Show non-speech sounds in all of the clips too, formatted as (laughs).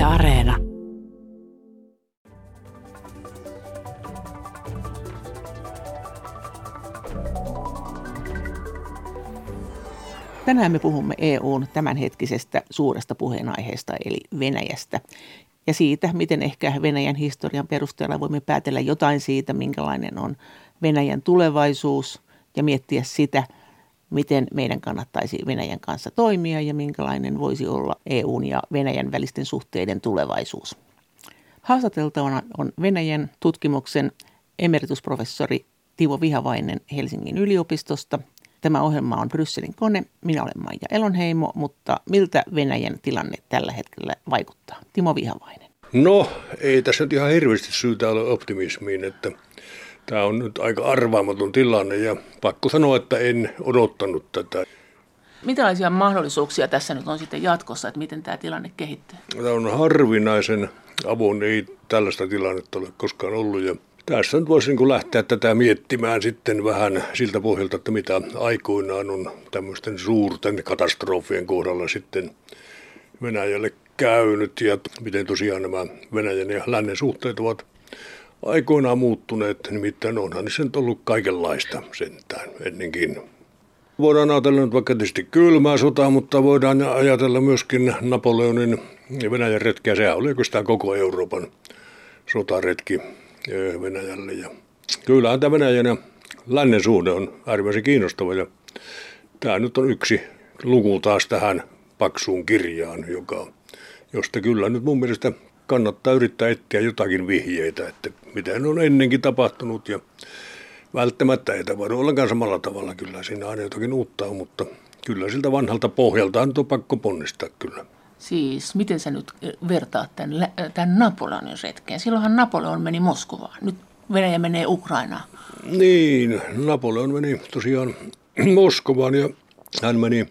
Yle Areena. Tänään me puhumme EUn tämänhetkisestä suuresta puheenaiheesta eli Venäjästä ja siitä, miten ehkä Venäjän historian perusteella voimme päätellä jotain siitä, minkälainen on Venäjän tulevaisuus ja miettiä sitä, miten meidän kannattaisi Venäjän kanssa toimia ja minkälainen voisi olla EUn ja Venäjän välisten suhteiden tulevaisuus. Haastateltavana on Venäjän tutkimuksen emeritusprofessori Tivo Vihavainen Helsingin yliopistosta. Tämä ohjelma on Brysselin kone. Minä olen Maija Elonheimo, mutta miltä Venäjän tilanne tällä hetkellä vaikuttaa? Timo Vihavainen. No, ei tässä nyt ihan hirveästi syytä olla optimismiin, että Tämä on nyt aika arvaamaton tilanne ja pakko sanoa, että en odottanut tätä. Minkälaisia mahdollisuuksia tässä nyt on sitten jatkossa, että miten tämä tilanne kehittyy? Tämä on harvinaisen avun, ei tällaista tilannetta ole koskaan ollut ja tässä nyt voisi niin lähteä tätä miettimään sitten vähän siltä pohjalta, että mitä aikoinaan on tämmöisten suurten katastrofien kohdalla sitten Venäjälle käynyt ja miten tosiaan nämä Venäjän ja lännen suhteet ovat aikoinaan muuttuneet, nimittäin onhan se nyt ollut kaikenlaista sentään ennenkin. Voidaan ajatella nyt vaikka tietysti kylmää sotaa, mutta voidaan ajatella myöskin Napoleonin ja Venäjän retkeä. Sehän oli oikeastaan koko Euroopan sotaretki eh, Venäjälle. Ja kyllähän tämä Venäjän ja lännen suhde on äärimmäisen kiinnostava ja tämä nyt on yksi luku taas tähän paksuun kirjaan, joka, josta kyllä nyt mun mielestä kannattaa yrittää etsiä jotakin vihjeitä, että mitä on ennenkin tapahtunut ja välttämättä ei tapahdu ollenkaan samalla tavalla. Kyllä siinä aina jotakin uutta on, mutta kyllä siltä vanhalta pohjalta on pakko ponnistaa kyllä. Siis miten sä nyt vertaat tämän, tämän Napoleonin retkeen? Silloinhan Napoleon meni Moskovaan, nyt Venäjä menee Ukrainaan. Niin, Napoleon meni tosiaan (clears throat) Moskovaan ja hän meni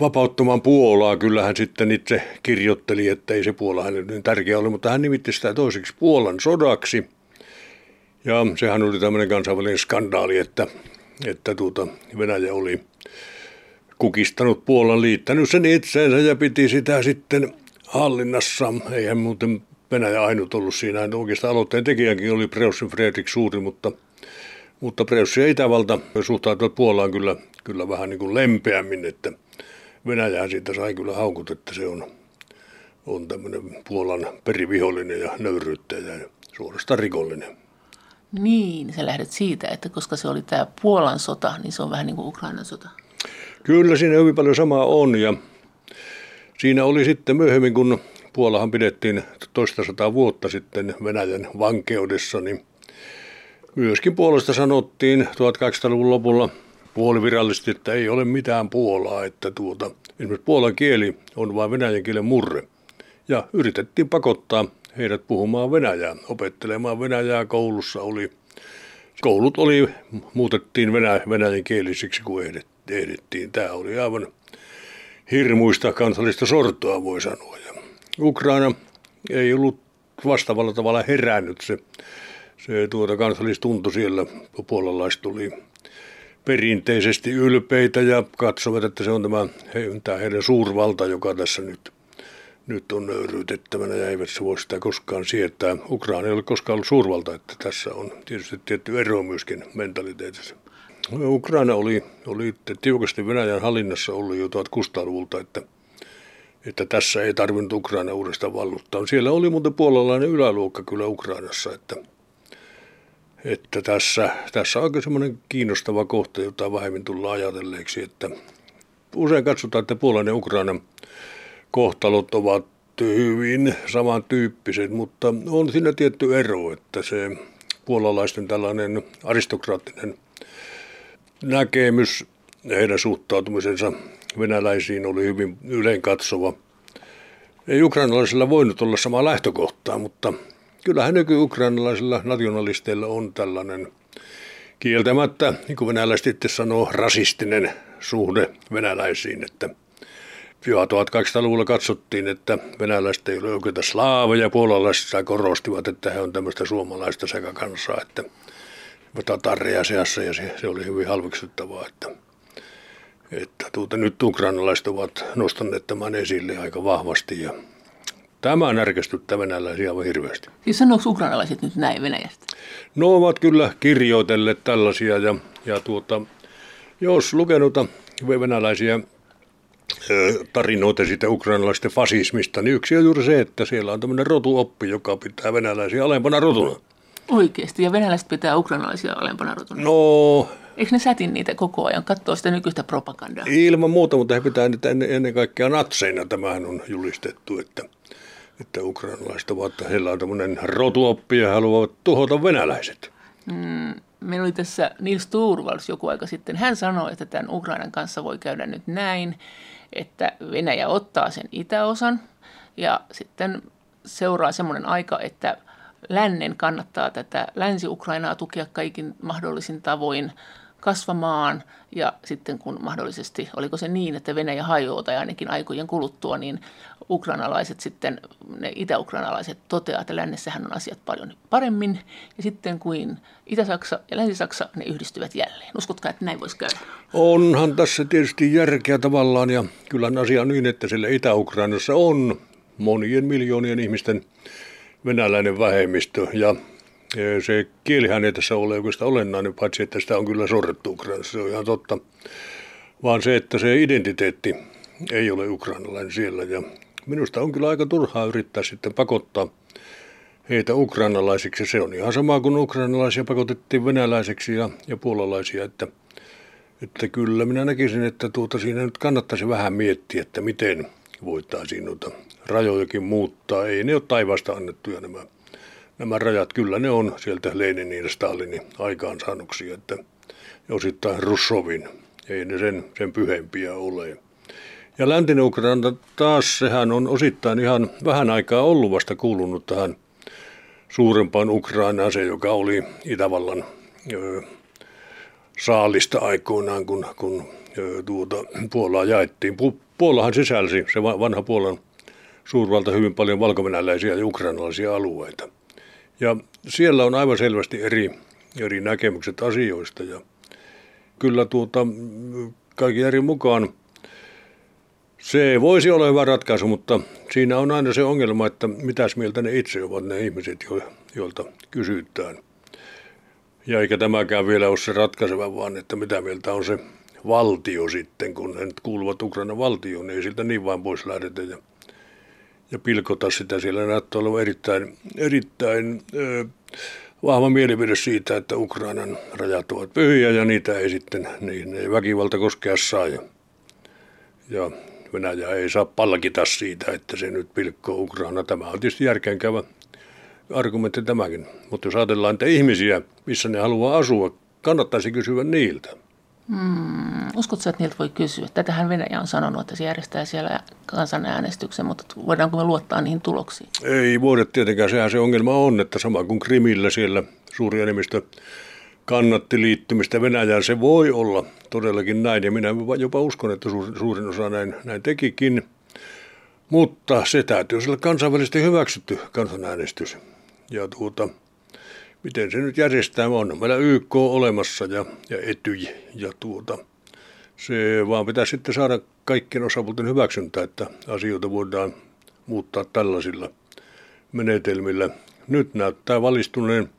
vapauttamaan Puolaa. Kyllä hän sitten itse kirjoitteli, että ei se Puola hänelle niin tärkeä ole, mutta hän nimitti sitä toiseksi Puolan sodaksi. Ja sehän oli tämmöinen kansainvälinen skandaali, että, että tuota, Venäjä oli kukistanut Puolan, liittänyt sen itseensä ja piti sitä sitten hallinnassa. Eihän muuten Venäjä ainut ollut siinä. Oikeastaan aloitteen tekijänkin oli Preussin Fredrik Suuri, mutta, mutta Preussi ja Itävalta suhtautuivat Puolaan kyllä, kyllä vähän niin kuin lempeämmin, että – Venäjää siitä sai kyllä haukut, että se on, on tämmöinen Puolan perivihollinen ja nöyryyttäjä ja suorastaan rikollinen. Niin, sä lähdet siitä, että koska se oli tämä Puolan sota, niin se on vähän niin kuin Ukrainan sota. Kyllä, siinä hyvin paljon samaa on ja siinä oli sitten myöhemmin, kun Puolahan pidettiin toista sataa vuotta sitten Venäjän vankeudessa, niin myöskin Puolasta sanottiin 1800-luvun lopulla – puolivirallisesti, että ei ole mitään Puolaa, että tuota, esimerkiksi puolan kieli on vain venäjän kielen murre. Ja yritettiin pakottaa heidät puhumaan venäjää, opettelemaan venäjää koulussa oli. Koulut oli, muutettiin venä, venäjän kielisiksi, kun ehdittiin. Tämä oli aivan hirmuista kansallista sortoa, voi sanoa. Ja Ukraina ei ollut vastaavalla tavalla herännyt se, se tuota kansallistunto siellä, puolalaiset tuli perinteisesti ylpeitä ja katsovat, että se on tämä, tämä heidän suurvalta, joka tässä nyt, nyt on nöyryytettävänä ja eivät voi sitä koskaan sietää. Ukraina ei ole koskaan ollut suurvalta, että tässä on tietysti tietty ero myöskin mentaliteetissä. Ukraina oli, oli tiukasti Venäjän hallinnassa ollut jo 1600-luvulta, että, että tässä ei tarvinnut Ukraina uudestaan valluttaa. Siellä oli muuten puolalainen yläluokka kyllä Ukrainassa, että – että tässä, tässä on aika semmoinen kiinnostava kohta, jota vähemmän tullaan ajatelleeksi, että usein katsotaan, että Puolan ja Ukrainan kohtalot ovat hyvin samantyyppiset, mutta on siinä tietty ero, että se puolalaisten tällainen aristokraattinen näkemys heidän suhtautumisensa venäläisiin oli hyvin ylein katsova. Ei ukrainalaisilla voinut olla samaa lähtökohtaa, mutta kyllähän nyky-ukrainalaisilla nationalisteilla on tällainen kieltämättä, niin kuin venäläiset itse sanoo, rasistinen suhde venäläisiin, että jo 1800-luvulla katsottiin, että venäläiset ei ole oikeita slaaveja, puolalaiset korostivat, että he on tämmöistä suomalaista sekakansaa, että tatareja seassa ja se, se oli hyvin halveksuttavaa, että, että tuota, nyt ukrainalaiset ovat nostaneet tämän esille aika vahvasti ja Tämä närkästyttää venäläisiä aivan hirveästi. Siis sanooko ukrainalaiset nyt näin Venäjästä? No ovat kyllä kirjoitelleet tällaisia ja, ja tuota, jos lukenut venäläisiä tarinoita siitä ukrainalaisten fasismista, niin yksi on juuri se, että siellä on tämmöinen rotuoppi, joka pitää venäläisiä alempana rotuna. Oikeasti, ja venäläiset pitää ukrainalaisia alempana rotuna? No... Eikö ne sätin niitä koko ajan, katsoo sitä nykyistä propagandaa? Ilman muuta, mutta he pitää niitä ennen, ennen kaikkea natseina. Tämähän on julistettu, että, että ukrainalaiset ovat, heillä on tämmöinen rotuoppi ja haluavat tuhota venäläiset. Mm, meillä oli tässä Nils Turvals joku aika sitten. Hän sanoi, että tämän Ukrainan kanssa voi käydä nyt näin, että Venäjä ottaa sen itäosan ja sitten seuraa semmoinen aika, että lännen kannattaa tätä Länsi-Ukrainaa tukea kaikin mahdollisin tavoin kasvamaan ja sitten kun mahdollisesti, oliko se niin, että Venäjä hajoaa tai ainakin aikojen kuluttua, niin ukrainalaiset sitten, ne itä-ukrainalaiset toteaa, että lännessähän on asiat paljon paremmin ja sitten kuin Itä-Saksa ja Länsi-Saksa, ne yhdistyvät jälleen. Uskotko, että näin voisi käydä? Onhan tässä tietysti järkeä tavallaan ja kyllä asia on niin, että sillä Itä-Ukrainassa on monien miljoonien ihmisten venäläinen vähemmistö ja se kielihän ei tässä ole oikeastaan olennainen, paitsi että sitä on kyllä sorrettu Ukrainassa, se on ihan totta. Vaan se, että se identiteetti ei ole ukrainalainen siellä. Ja minusta on kyllä aika turhaa yrittää sitten pakottaa heitä ukrainalaisiksi. Se on ihan sama kuin ukrainalaisia pakotettiin venäläiseksi ja, ja puolalaisia, että, että kyllä minä näkisin, että tuota siinä nyt kannattaisi vähän miettiä, että miten voitaisiin noita rajojakin muuttaa. Ei ne ole taivaasta annettuja nämä nämä rajat, kyllä ne on sieltä Leninin ja Stalinin aikaansaannuksia, että osittain Russovin, ei ne sen, sen pyhempiä ole. Ja läntinen Ukraina taas, sehän on osittain ihan vähän aikaa ollut vasta kuulunut tähän suurempaan Ukrainaan, se joka oli Itävallan ö, saalista aikoinaan, kun, kun ö, tuota, Puolaa jaettiin. Puolahan sisälsi, se vanha Puolan suurvalta, hyvin paljon valkovenäläisiä ja ukrainalaisia alueita. Ja siellä on aivan selvästi eri, eri näkemykset asioista ja kyllä tuota, kaikki eri mukaan se voisi olla hyvä ratkaisu, mutta siinä on aina se ongelma, että mitäs mieltä ne itse ovat ne ihmiset, joilta kysytään. Ja eikä tämäkään vielä ole se ratkaiseva, vaan että mitä mieltä on se valtio sitten, kun he kuuluvat Ukrainan valtioon, niin ei siltä niin vain pois lähdetä. Ja ja pilkota sitä. Siellä näyttää olevan erittäin, erittäin ö, vahva mielipide siitä, että Ukrainan rajat ovat pyhiä ja niitä ei sitten, niin ei väkivalta koskea saa. Ja, ja Venäjä ei saa palkita siitä, että se nyt pilkkoo Ukraina. Tämä on tietysti järkeenkäyvä argumentti tämäkin. Mutta jos ajatellaan, että ihmisiä, missä ne haluaa asua, kannattaisi kysyä niiltä. Hmm, uskotko, että niiltä voi kysyä? Tätähän Venäjä on sanonut, että se järjestää siellä kansanäänestyksen, mutta voidaanko me luottaa niihin tuloksiin? Ei voida tietenkään. Sehän se ongelma on, että sama kuin Krimillä siellä suuri enemmistö kannatti liittymistä Venäjään. Se voi olla todellakin näin ja minä jopa uskon, että suurin osa näin, näin tekikin. Mutta se täytyy olla kansainvälisesti hyväksytty kansanäänestys. Ja tuota, miten se nyt järjestää on. Meillä YK olemassa ja, ja Etyj ja tuota, se vaan pitää sitten saada kaikkien osapuolten hyväksyntä, että asioita voidaan muuttaa tällaisilla menetelmillä. Nyt näyttää valistuneen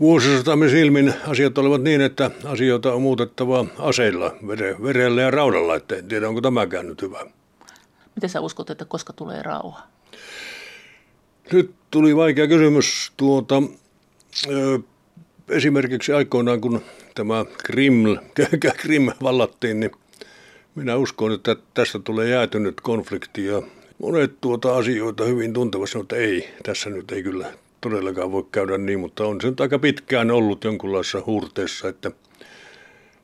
vuosisatamme silmin asiat olivat niin, että asioita on muutettava aseilla, verellä ja raudalla, että en tiedä onko tämäkään nyt hyvä. Miten sä uskot, että koska tulee rauha? Nyt tuli vaikea kysymys. Tuota, Esimerkiksi aikoinaan, kun tämä Krim, (laughs) Krim vallattiin, niin minä uskon, että tästä tulee jäätynyt konflikti ja monet tuota asioita hyvin tuntevasti, mutta ei, tässä nyt ei kyllä todellakaan voi käydä niin, mutta on se nyt aika pitkään ollut jonkunlaisessa huurteessa, että,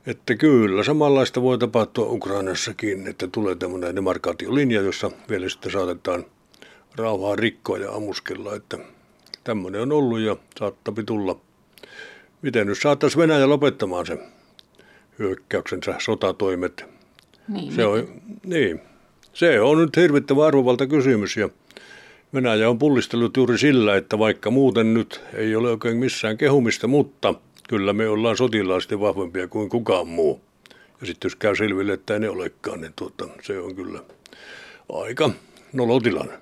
että kyllä samanlaista voi tapahtua Ukrainassakin, että tulee tämmöinen demarkaatiolinja, jossa vielä sitten saatetaan rauhaa rikkoa ja ammuskella, että Tämmöinen on ollut ja saattapi tulla. Miten nyt saataisiin Venäjä lopettamaan se hyökkäyksensä sotatoimet? Niin, se, on, niin. se on nyt hirvittävä arvovalta kysymys ja Venäjä on pullistellut juuri sillä, että vaikka muuten nyt ei ole oikein missään kehumista, mutta kyllä me ollaan sotilaasti vahvempia kuin kukaan muu. Ja sitten jos käy selville, että ei ne olekaan, niin tuota, se on kyllä aika nolotilanne.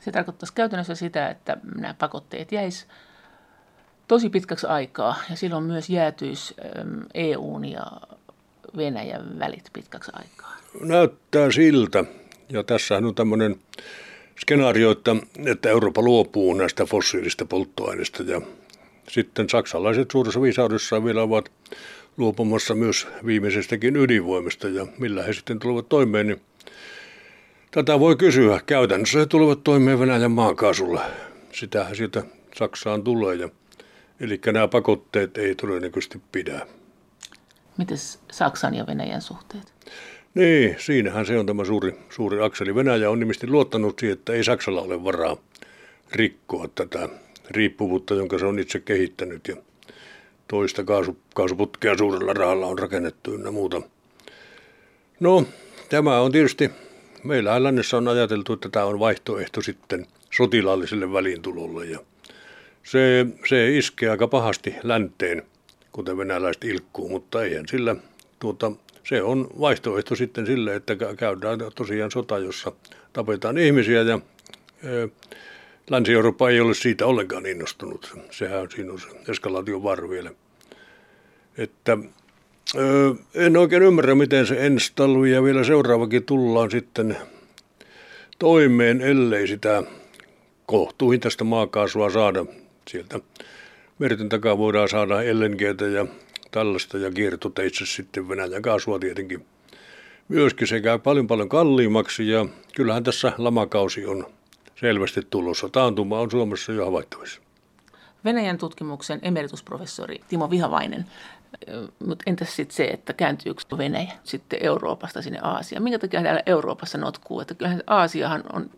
Se tarkoittaisi käytännössä sitä, että nämä pakotteet jäis tosi pitkäksi aikaa ja silloin myös jäätyisi EUn ja Venäjän välit pitkäksi aikaa. Näyttää siltä. Ja tässähän on tämmöinen skenaario, että, että Eurooppa luopuu näistä fossiilista polttoaineista ja sitten saksalaiset suuressa viisaudessaan vielä ovat luopumassa myös viimeisestäkin ydinvoimasta ja millä he sitten tulevat toimeen, niin tätä voi kysyä. Käytännössä he tulevat toimeen Venäjän maakaasulla. Sitähän sieltä Saksaan tulee ja eli nämä pakotteet ei todennäköisesti pidä. Miten Saksan ja Venäjän suhteet? Niin, siinähän se on tämä suuri, suuri akseli. Venäjä on nimittäin luottanut siihen, että ei Saksalla ole varaa rikkoa tätä riippuvuutta, jonka se on itse kehittänyt. Ja toista kaasu, kaasuputkea suurella rahalla on rakennettu ynnä muuta. No, tämä on tietysti, meillä lännessä on ajateltu, että tämä on vaihtoehto sitten sotilaalliselle väliintulolle. Ja se, se iskee aika pahasti länteen, kuten venäläiset ilkkuu, mutta eihän sillä tuota, se on vaihtoehto sitten sille, että käydään tosiaan sota, jossa tapetaan ihmisiä ja Länsi-Eurooppa ei ole siitä ollenkaan innostunut. Sehän siinä on se eskalaation vaara vielä. Että, en oikein ymmärrä, miten se ensi ja vielä seuraavakin tullaan sitten toimeen, ellei sitä kohtuuhintaista maakaasua saada sieltä. Merten takaa voidaan saada LNGtä ja tällaista ja kiertoteitse sitten Venäjän kaasua tietenkin myöskin. Se käy paljon paljon kalliimmaksi ja kyllähän tässä lamakausi on selvästi tulossa. Taantuma on Suomessa jo havaittavissa. Venäjän tutkimuksen emeritusprofessori Timo Vihavainen. Mutta entäs sitten se, että kääntyykö Venäjä sitten Euroopasta sinne Aasiaan? Minkä takia täällä Euroopassa notkuu? Että kyllähän Aasiahan on,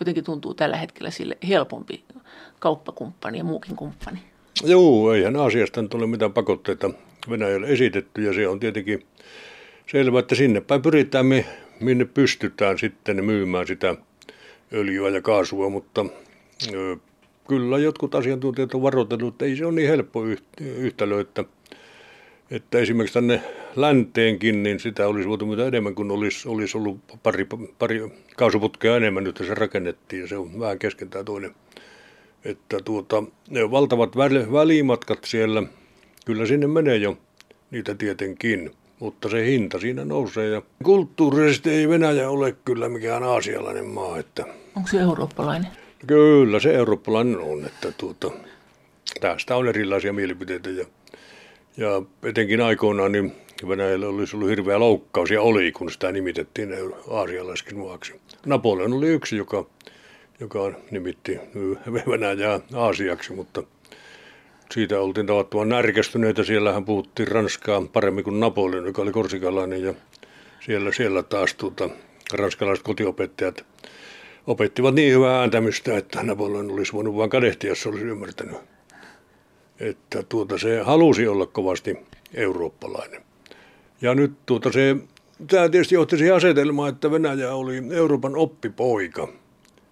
jotenkin tuntuu tällä hetkellä sille helpompi kauppakumppani ja muukin kumppani. Joo, eihän Aasiasta nyt ole mitään pakotteita Venäjälle esitetty ja se on tietenkin selvä, että sinne päin pyritään, minne pystytään sitten myymään sitä öljyä ja kaasua, mutta ö, kyllä jotkut asiantuntijat on varoitellut, että ei se ole niin helppo yhtälö, että, että esimerkiksi tänne länteenkin, niin sitä olisi voitu mitä enemmän, kun olisi, olisi ollut pari, pari kaasuputkea enemmän, nyt se rakennettiin ja se on vähän kesken tämä toinen. Että tuota, ne valtavat välimatkat siellä, kyllä sinne menee jo niitä tietenkin mutta se hinta siinä nousee. Ja kulttuurisesti ei Venäjä ole kyllä mikään aasialainen maa. Että Onko se eurooppalainen? Kyllä se eurooppalainen on, että tuota, tästä on erilaisia mielipiteitä ja, ja etenkin aikoinaan niin Venäjällä olisi ollut hirveä loukkaus ja oli, kun sitä nimitettiin aasialaiskin maaksi. Napoleon oli yksi, joka, joka nimitti Venäjää Aasiaksi, mutta siitä oltiin tavattoman närkästyneitä. Siellähän puhuttiin Ranskaa paremmin kuin Napoleon, joka oli korsikalainen ja siellä, siellä taas tuota, ranskalaiset kotiopettajat opettivat niin hyvää ääntämystä, että Napoleon olisi voinut vain kadehtia, jos se olisi ymmärtänyt. Että tuota, se halusi olla kovasti eurooppalainen. Ja nyt tuota se, tämä tietysti johti siihen asetelmaan, että Venäjä oli Euroopan oppipoika.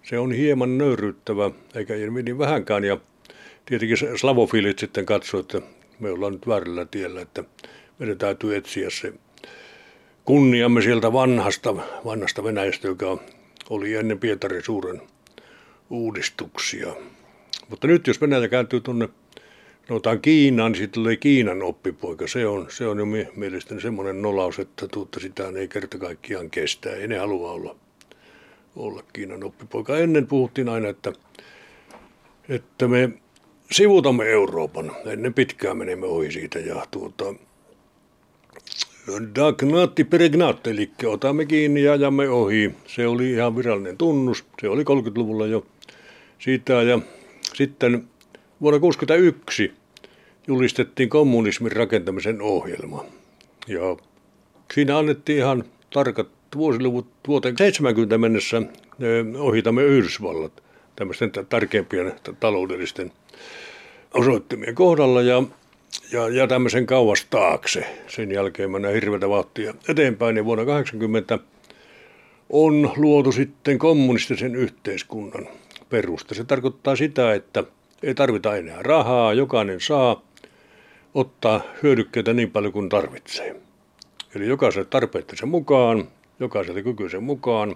Se on hieman nöyryttävä, eikä ilmi niin vähänkään. Ja tietenkin slavofiilit sitten katsoivat, että me ollaan nyt väärällä tiellä, että meidän täytyy etsiä se kunniamme sieltä vanhasta, vanhasta Venäjästä, joka oli ennen Pietarin suuren uudistuksia. Mutta nyt jos Venäjä kääntyy tuonne sanotaan Kiinaan, niin sitten tulee Kiinan oppipoika. Se on, se on jo mielestäni semmoinen nolaus, että tuutta sitä ei kerta kaikkiaan kestä. Ei ne halua olla, olla Kiinan oppipoika. Ennen puhuttiin aina, että, että me sivutamme Euroopan. Ennen pitkään menemme ohi siitä ja tuota, Dagnatti pregnat, eli otamme kiinni ja ajamme ohi. Se oli ihan virallinen tunnus. Se oli 30-luvulla jo siitä. Ja sitten vuonna 1961 julistettiin kommunismin rakentamisen ohjelma. Ja siinä annettiin ihan tarkat vuosiluvut vuoteen 70 mennessä ohitamme Yhdysvallat tämmöisten tärkeimpien taloudellisten osoittimien kohdalla ja ja, ja tämmöisen kauas taakse. Sen jälkeen mennään hirveätä vauhtia eteenpäin ja vuonna 80 on luotu sitten kommunistisen yhteiskunnan perusta. Se tarkoittaa sitä, että ei tarvita enää rahaa, jokainen saa ottaa hyödykkeitä niin paljon kuin tarvitsee. Eli jokaiselle tarpeittensa mukaan, jokaiselle kykyisen mukaan.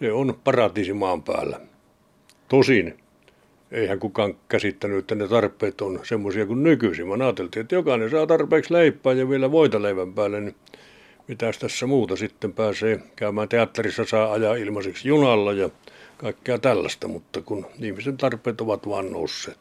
Se on paratiisi maan päällä. Tosin eihän kukaan käsittänyt, että ne tarpeet on semmoisia kuin nykyisin. Mä ajateltiin, että jokainen saa tarpeeksi leipää ja vielä voita leivän päälle, niin mitäs tässä muuta sitten pääsee käymään teatterissa, saa ajaa ilmaiseksi junalla ja kaikkea tällaista, mutta kun ihmisen tarpeet ovat vaan nousseet.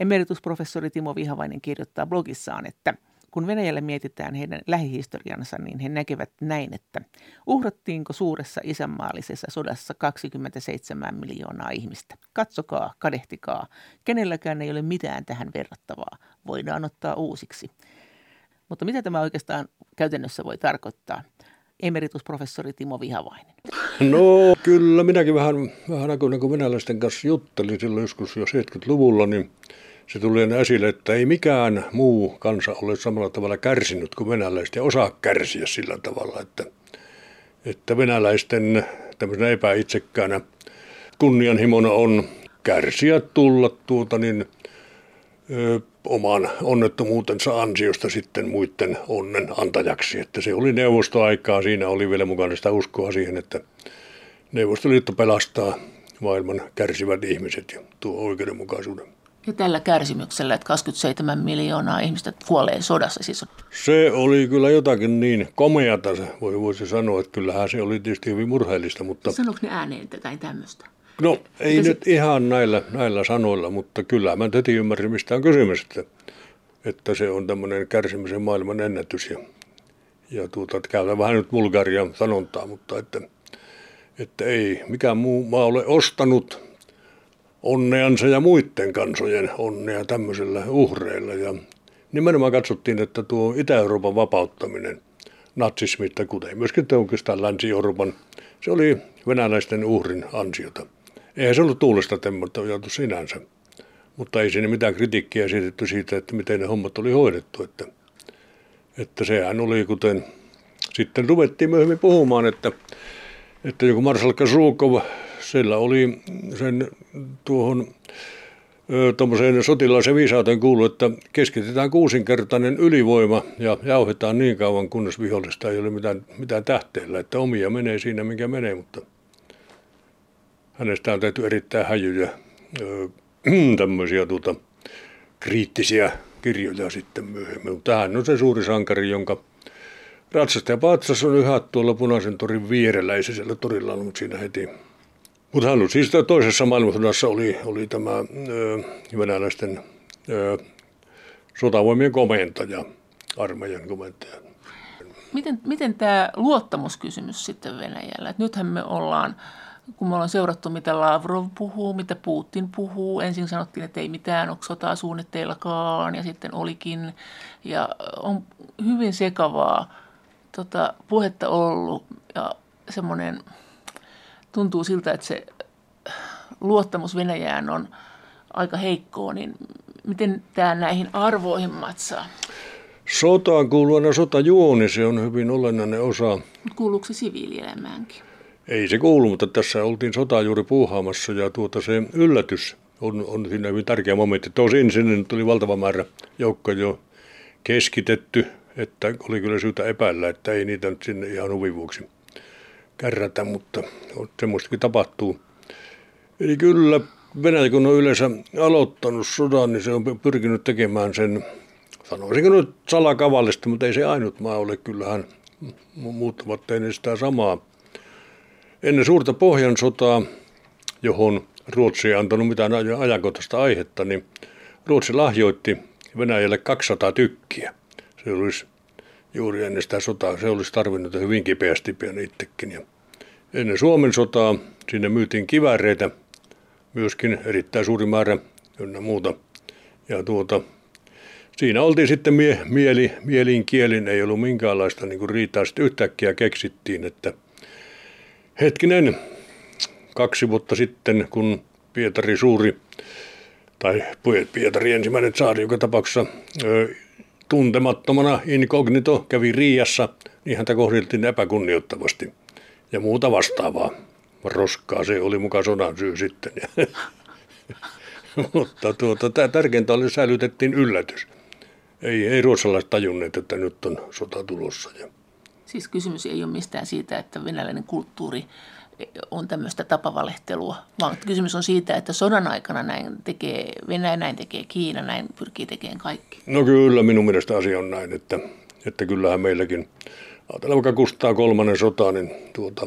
Emeritusprofessori Timo Vihavainen kirjoittaa blogissaan, että kun Venäjällä mietitään heidän lähihistoriansa, niin he näkevät näin, että uhrattiinko suuressa isänmaallisessa sodassa 27 miljoonaa ihmistä. Katsokaa, kadehtikaa. Kenelläkään ei ole mitään tähän verrattavaa. Voidaan ottaa uusiksi. Mutta mitä tämä oikeastaan käytännössä voi tarkoittaa? Emeritusprofessori Timo Vihavainen. No kyllä, minäkin vähän, vähän aikoina kun venäläisten kanssa juttelin silloin joskus jo 70-luvulla, niin se tuli esille, että ei mikään muu kansa ole samalla tavalla kärsinyt kuin venäläiset ja osaa kärsiä sillä tavalla, että, että venäläisten tämmöisenä epäitsekkäänä kunnianhimona on kärsiä tulla tuota niin, ö, oman onnettomuutensa ansiosta sitten muiden onnen antajaksi. Että se oli neuvostoaikaa, siinä oli vielä mukana sitä uskoa siihen, että Neuvostoliitto pelastaa maailman kärsivät ihmiset ja tuo oikeudenmukaisuuden. Ja tällä kärsimyksellä, että 27 miljoonaa ihmistä kuolee sodassa. Siis Se oli kyllä jotakin niin komeata, voi, voisi sanoa, että kyllähän se oli tietysti hyvin murheellista. Mutta... Sanoiko ne ääneen tai tämmöistä? No ei Mitä nyt ihan näillä, näillä sanoilla, mutta kyllä mä heti ymmärsin, mistä on kysymys, että, että se on tämmöinen kärsimisen maailman ennätys. Ja, ja tuota, että käytän vähän nyt vulgaria sanontaa, mutta että, että ei mikään muu maa ole ostanut onneansa ja muiden kansojen onnea tämmöisillä uhreilla. Ja nimenomaan katsottiin, että tuo Itä-Euroopan vapauttaminen natsismista, kuten myöskin oikeastaan Länsi-Euroopan, se oli venäläisten uhrin ansiota. Eihän se ollut tuulesta temmoittu sinänsä, mutta ei siinä mitään kritiikkiä esitetty siitä, että miten ne hommat oli hoidettu. Että, että sehän oli kuten sitten ruvettiin myöhemmin puhumaan, että, että joku Marsalkka Zhukov sillä oli sen tuohon tuommoiseen sotilaisen viisauteen kuulu, että keskitetään kuusinkertainen ylivoima ja jauhetaan niin kauan, kunnes vihollista ei ole mitään, mitään tähteellä. Että omia menee siinä, mikä menee, mutta hänestä on tehty erittäin häjyjä (clears throat) tämmöisiä tuota, kriittisiä kirjoja sitten myöhemmin. Mutta hän on se suuri sankari, jonka ratsastaja Patsas on yhä tuolla punaisen torin vierellä, ei se siellä torilla ollut, mutta siinä heti mutta hän siis toisessa maailmansodassa oli, oli tämä ö, venäläisten ö, sotavoimien komentaja, armeijan komentaja. Miten, miten tämä luottamuskysymys sitten Venäjällä? Et nythän me ollaan, kun me ollaan seurattu, mitä Lavrov puhuu, mitä Putin puhuu. Ensin sanottiin, että ei mitään ole sotaa suunnitteillakaan ja sitten olikin. Ja on hyvin sekavaa tota, puhetta ollut ja semmoinen – tuntuu siltä, että se luottamus Venäjään on aika heikkoa, niin miten tämä näihin arvoihin matsaa? Sotaan kuuluu aina sotajuoni, se on hyvin olennainen osa. Kuuluuko se siviilielämäänkin? Ei se kuulu, mutta tässä oltiin sotaa juuri puuhaamassa ja tuota se yllätys on, on siinä hyvin tärkeä momentti. Tosin sinne tuli valtava määrä joukko jo keskitetty, että oli kyllä syytä epäillä, että ei niitä nyt sinne ihan huvin vuoksi kärrätä, mutta semmoistakin tapahtuu. Eli kyllä Venäjä, kun on yleensä aloittanut sodan, niin se on pyrkinyt tekemään sen, sanoisinko nyt salakavallisesti, mutta ei se ainut maa ole. Kyllähän muut ovat tehneet sitä samaa. Ennen suurta Pohjan sotaa, johon Ruotsi ei antanut mitään ajankohtaista aihetta, niin Ruotsi lahjoitti Venäjälle 200 tykkiä. Se olisi juuri ennen sitä sotaa. Se olisi tarvinnut hyvin kipeästi pian itsekin. Ja ennen Suomen sotaa sinne myytiin kiväreitä, myöskin erittäin suuri määrä ynnä muuta. Ja tuota, siinä oltiin sitten mie, mieli, mielin kielin, ei ollut minkäänlaista niin riitaa. Sitten yhtäkkiä keksittiin, että hetkinen, kaksi vuotta sitten, kun Pietari suuri, tai Pietari ensimmäinen saari joka tapauksessa tuntemattomana inkognito kävi Riassa, niin häntä kohdeltiin epäkunnioittavasti ja muuta vastaavaa. Roskaa se oli mukaan sodan syy sitten. (laughs) Mutta tuota, tämä tärkeintä oli, säilytettiin yllätys. Ei, ei ruotsalaiset tajunneet, että nyt on sota tulossa. Ja... Siis kysymys ei ole mistään siitä, että venäläinen kulttuuri on tämmöistä tapavalehtelua, vaan kysymys on siitä, että sodan aikana näin tekee Venäjä, näin tekee Kiina, näin pyrkii tekemään kaikki. No kyllä, minun mielestä asia on näin, että, että kyllähän meilläkin, ajatellaan vaikka Kustaa kolmannen sota, niin tuota,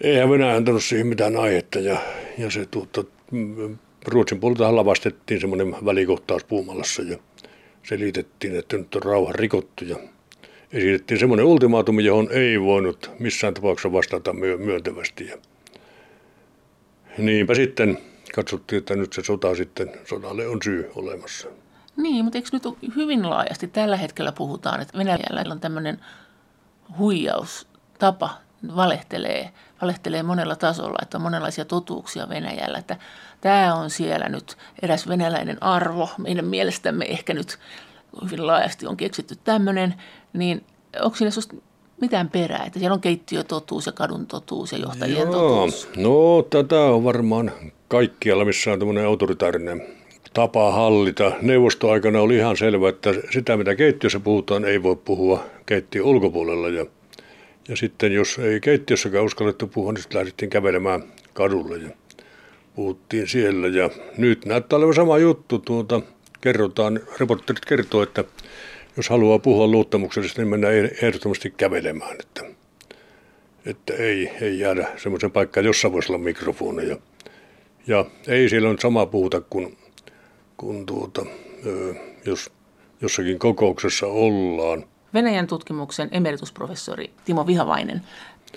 eihän Venäjä antanut siihen mitään aihetta ja, ja se tuota, Ruotsin puolelta lavastettiin semmoinen välikohtaus Puumalassa ja selitettiin, että nyt on rauha rikottu ja esitettiin semmoinen ultimaatumi, johon ei voinut missään tapauksessa vastata myöntävästi. Ja niinpä sitten katsottiin, että nyt se sota sitten, sodalle on syy olemassa. Niin, mutta eikö nyt hyvin laajasti tällä hetkellä puhutaan, että Venäjällä on tämmöinen huijaustapa, valehtelee, valehtelee monella tasolla, että on monenlaisia totuuksia Venäjällä, että tämä on siellä nyt eräs venäläinen arvo. Meidän mielestämme ehkä nyt hyvin laajasti on keksitty tämmöinen, niin onko siinä susta mitään perää, että siellä on keittiötotuus ja kadun totuus ja johtajien Joo, totuus? No tätä on varmaan kaikkialla, missä on tämmöinen autoritaarinen tapa hallita. Neuvostoaikana oli ihan selvä, että sitä mitä keittiössä puhutaan ei voi puhua keittiön ulkopuolella ja ja sitten jos ei keittiössäkään uskallettu puhua, niin sitten lähdettiin kävelemään kadulle ja puhuttiin siellä. Ja nyt näyttää olevan sama juttu. Tuota, kerrotaan, reporterit kertoo, että jos haluaa puhua luottamuksellisesti, niin mennään ehdottomasti kävelemään. Että, että ei, ei jäädä semmoisen paikkaan, jossa voisi olla mikrofoneja. Ja ei siellä on sama puhuta kuin, kuin tuota, jos jossakin kokouksessa ollaan. Venäjän tutkimuksen emeritusprofessori Timo Vihavainen.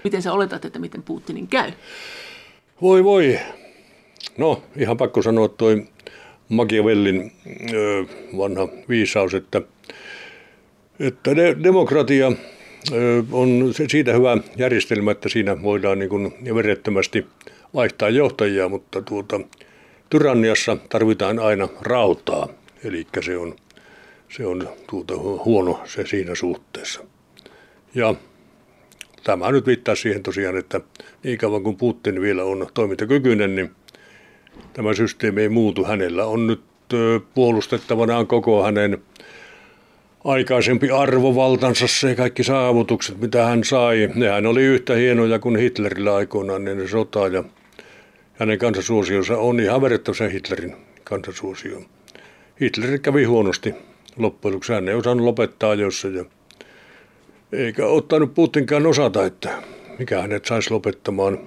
Miten sä oletat, että miten Putinin käy? Voi voi. No, ihan pakko sanoa toi Machiavellin ö, vanha viisaus, että, että de- demokratia on siitä hyvä järjestelmä, että siinä voidaan niin kuin verettömästi vaihtaa johtajia, mutta tuota, tyranniassa tarvitaan aina rautaa, eli se on – se on tuota huono se siinä suhteessa. Ja tämä nyt viittaa siihen tosiaan, että niin kauan kuin Putin vielä on toimintakykyinen, niin tämä systeemi ei muutu. Hänellä on nyt puolustettavanaan koko hänen aikaisempi arvovaltansa, se kaikki saavutukset, mitä hän sai. Nehän oli yhtä hienoja kuin Hitlerillä aikoinaan ennen sotaa ja hänen kansansuosionsa on ihan verrattavissa Hitlerin kansansuosioon. Hitler kävi huonosti loppujen lopuksi hän ei osannut lopettaa ajoissa ja eikä ottanut Putinkaan osata, että mikä hänet saisi lopettamaan.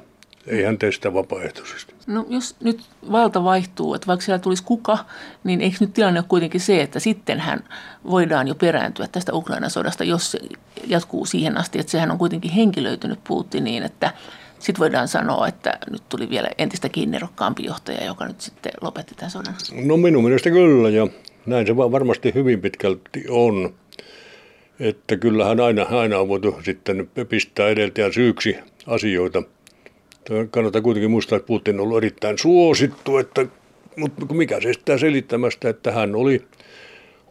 Ei hän tee sitä vapaaehtoisesti. No jos nyt valta vaihtuu, että vaikka siellä tulisi kuka, niin eikö nyt tilanne ole kuitenkin se, että sitten hän voidaan jo perääntyä tästä Ukrainan sodasta, jos se jatkuu siihen asti, että sehän on kuitenkin henkilöitynyt Putiniin, että sitten voidaan sanoa, että nyt tuli vielä entistä kiinnerokkaampi johtaja, joka nyt sitten lopetti tämän sodan. No minun mielestä kyllä ja näin se varmasti hyvin pitkälti on. Että kyllähän aina, aina on voitu sitten pistää edeltäjän syyksi asioita. Kannattaa kuitenkin muistaa, että Putin on ollut erittäin suosittu, että, mutta mikä se estää selittämästä, että hän oli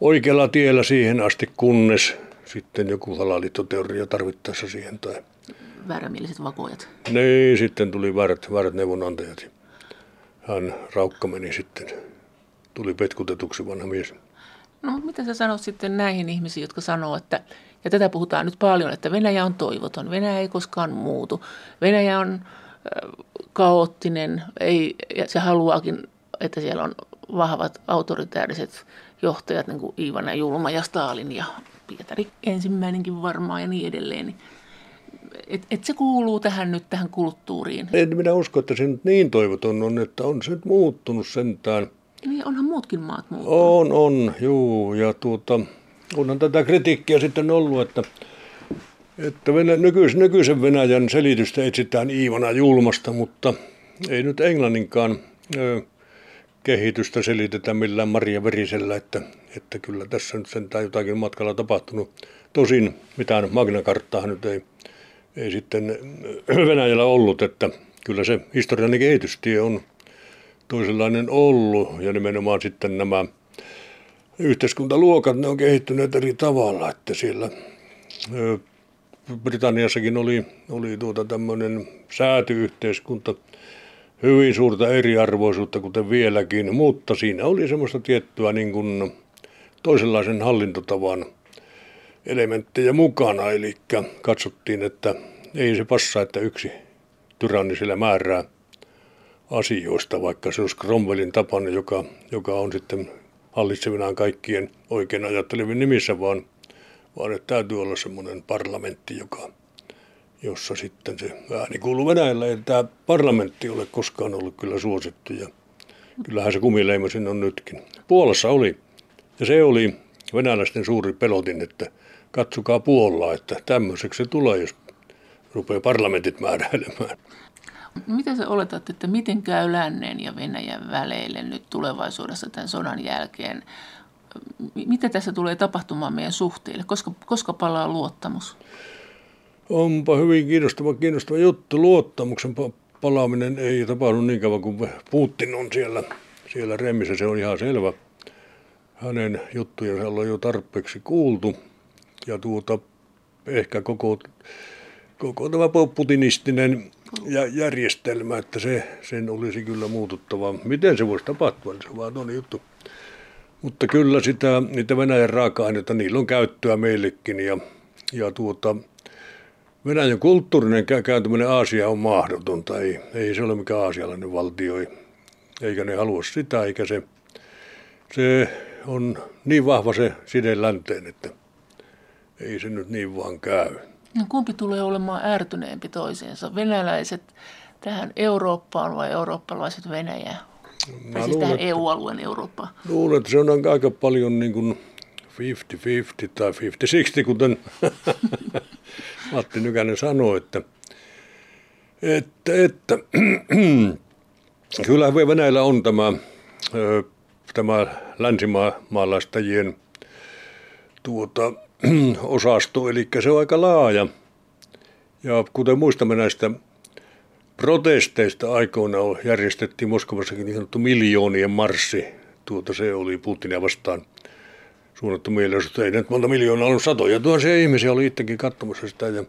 oikealla tiellä siihen asti, kunnes sitten joku salaliittoteoria tarvittaessa siihen tai väärämieliset vakoojat. Niin, sitten tuli väärät, väärät neuvonantajat. Hän raukka meni sitten tuli petkutetuksi vanha mies. No, mitä sä sanot sitten näihin ihmisiin, jotka sanoo, että, ja tätä puhutaan nyt paljon, että Venäjä on toivoton, Venäjä ei koskaan muutu, Venäjä on kaoottinen, ei, ja se haluaakin, että siellä on vahvat autoritääriset johtajat, niin kuin Iivana Julma ja Stalin ja Pietari ensimmäinenkin varmaan ja niin edelleen. Niin et, et se kuuluu tähän nyt tähän kulttuuriin. En minä usko, että se nyt niin toivoton on, että on se nyt muuttunut sentään – niin, onhan muutkin maat muuttunut. On, on, juu. Ja tuota, onhan tätä kritiikkiä sitten ollut, että, että Venä, nykyis, nykyisen Venäjän selitystä etsitään Iivana julmasta, mutta ei nyt englanninkaan ö, kehitystä selitetä millään Maria Verisellä, että, että kyllä tässä nyt sentään jotakin matkalla tapahtunut. Tosin mitään magnakarttaa nyt ei, ei sitten (clears throat) Venäjällä ollut, että kyllä se historiallinen kehitystie on toisenlainen ollut ja nimenomaan sitten nämä yhteiskuntaluokat, ne on kehittyneet eri tavalla, että siellä Britanniassakin oli, oli tuota tämmöinen säätyyhteiskunta, hyvin suurta eriarvoisuutta, kuten vieläkin, mutta siinä oli semmoista tiettyä niin kuin toisenlaisen hallintotavan elementtejä mukana, eli katsottiin, että ei se passaa, että yksi tyranni sillä määrää asioista, vaikka se olisi Cromwellin tapana, joka, joka on sitten hallitsevinaan kaikkien oikein ajattelevien nimissä, vaan, vaan että täytyy olla semmoinen parlamentti, joka, jossa sitten se ääni kuuluu Venäjällä. Ei tämä parlamentti ole koskaan ollut kyllä suosittu ja kyllähän se kumileima sinne on nytkin. Puolassa oli ja se oli venäläisten suuri pelotin, että katsokaa Puolaa, että tämmöiseksi se tulee, jos rupeaa parlamentit määräilemään. Mitä sä oletat, että miten käy lännen ja Venäjän väleille nyt tulevaisuudessa tämän sodan jälkeen? Mitä tässä tulee tapahtumaan meidän suhteille? Koska, koska palaa luottamus? Onpa hyvin kiinnostava, kiinnostava juttu. Luottamuksen palaaminen ei tapahdu niin kauan kuin Putin on siellä, siellä remmissä. Se on ihan selvä. Hänen juttujensa on jo tarpeeksi kuultu. Ja tuota, ehkä koko, koko tämä putinistinen ja järjestelmä, että se, sen olisi kyllä muututtava. Miten se voisi tapahtua, se on vaan toinen juttu. Mutta kyllä sitä, niitä Venäjän raaka-aineita, niillä on käyttöä meillekin ja, ja tuota, Venäjän kulttuurinen kääntyminen Aasia on mahdotonta. Ei, ei se ole mikään aasialainen valtio, eikä ne halua sitä, eikä se, se on niin vahva se side länteen, että ei se nyt niin vaan käy. No kumpi tulee olemaan ärtyneempi toisiinsa? Venäläiset tähän Eurooppaan vai eurooppalaiset Venäjään? Mä tai siis luulen, tähän EU-alueen Eurooppaan? Luulen, että se on aika paljon niin kuin 50-50 tai 50-60, kuten (laughs) Matti Nykänen sanoi, että, että, että (clears throat) kyllä Venäjällä on tämä, tämä länsimaalaistajien tuota, (clears throat) osasto, eli se on aika laaja. Ja kuten muistamme näistä protesteista aikoinaan järjestettiin Moskovassakin niin sanottu miljoonien marssi. Tuota se oli Putinia vastaan suunnattu mielenosoitus. Ei nyt monta miljoonaa ollut satoja tuhansia ihmisiä oli itsekin katsomassa sitä. Ja,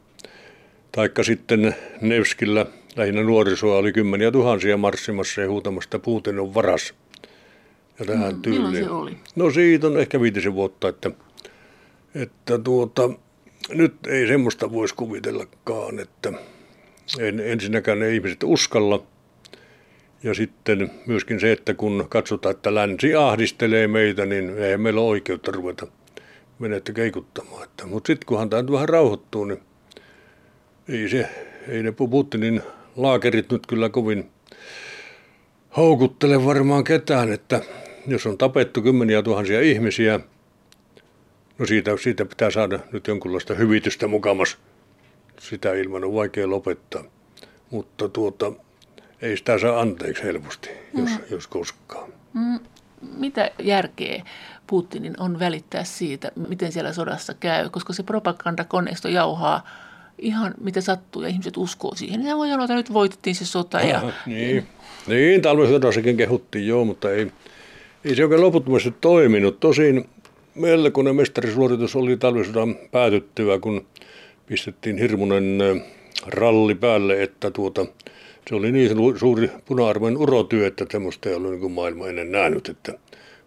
taikka sitten Nevskillä lähinnä nuorisoa oli kymmeniä tuhansia marssimassa ja huutamassa, että Putin on varas. Ja tähän no, tyyliin. se oli? No siitä on ehkä viitisen vuotta, että että tuota, nyt ei semmoista voisi kuvitellakaan, että en, ensinnäkään ne ihmiset uskalla. Ja sitten myöskin se, että kun katsotaan, että länsi ahdistelee meitä, niin ei meillä ole oikeutta ruveta venettä keikuttamaan. Mutta sitten kunhan tämä vähän rauhoittuu, niin ei, se, ei ne Putinin laakerit nyt kyllä kovin houkuttele varmaan ketään, että jos on tapettu kymmeniä tuhansia ihmisiä – No siitä, siitä pitää saada nyt jonkunlaista hyvitystä mukamas. Sitä ilman on vaikea lopettaa. Mutta tuota, ei sitä saa anteeksi helposti, jos, mm. jos koskaan. Mm. Mitä järkeä Putinin on välittää siitä, miten siellä sodassa käy, koska se propagandakoneisto jauhaa ihan mitä sattuu ja ihmiset uskoo siihen. Ja voi sanoa, että nyt voitettiin se sota. Ja... Aha, niin, niin talvisodassakin kehuttiin joo, mutta ei, ei se oikein loputtomasti toiminut. Tosin melkoinen mestarisuoritus oli talvisodan päätyttyä, kun pistettiin hirmuinen ralli päälle, että tuota, se oli niin suuri puna-arvoinen urotyö, että semmoista ei ollut niin maailma ennen nähnyt, että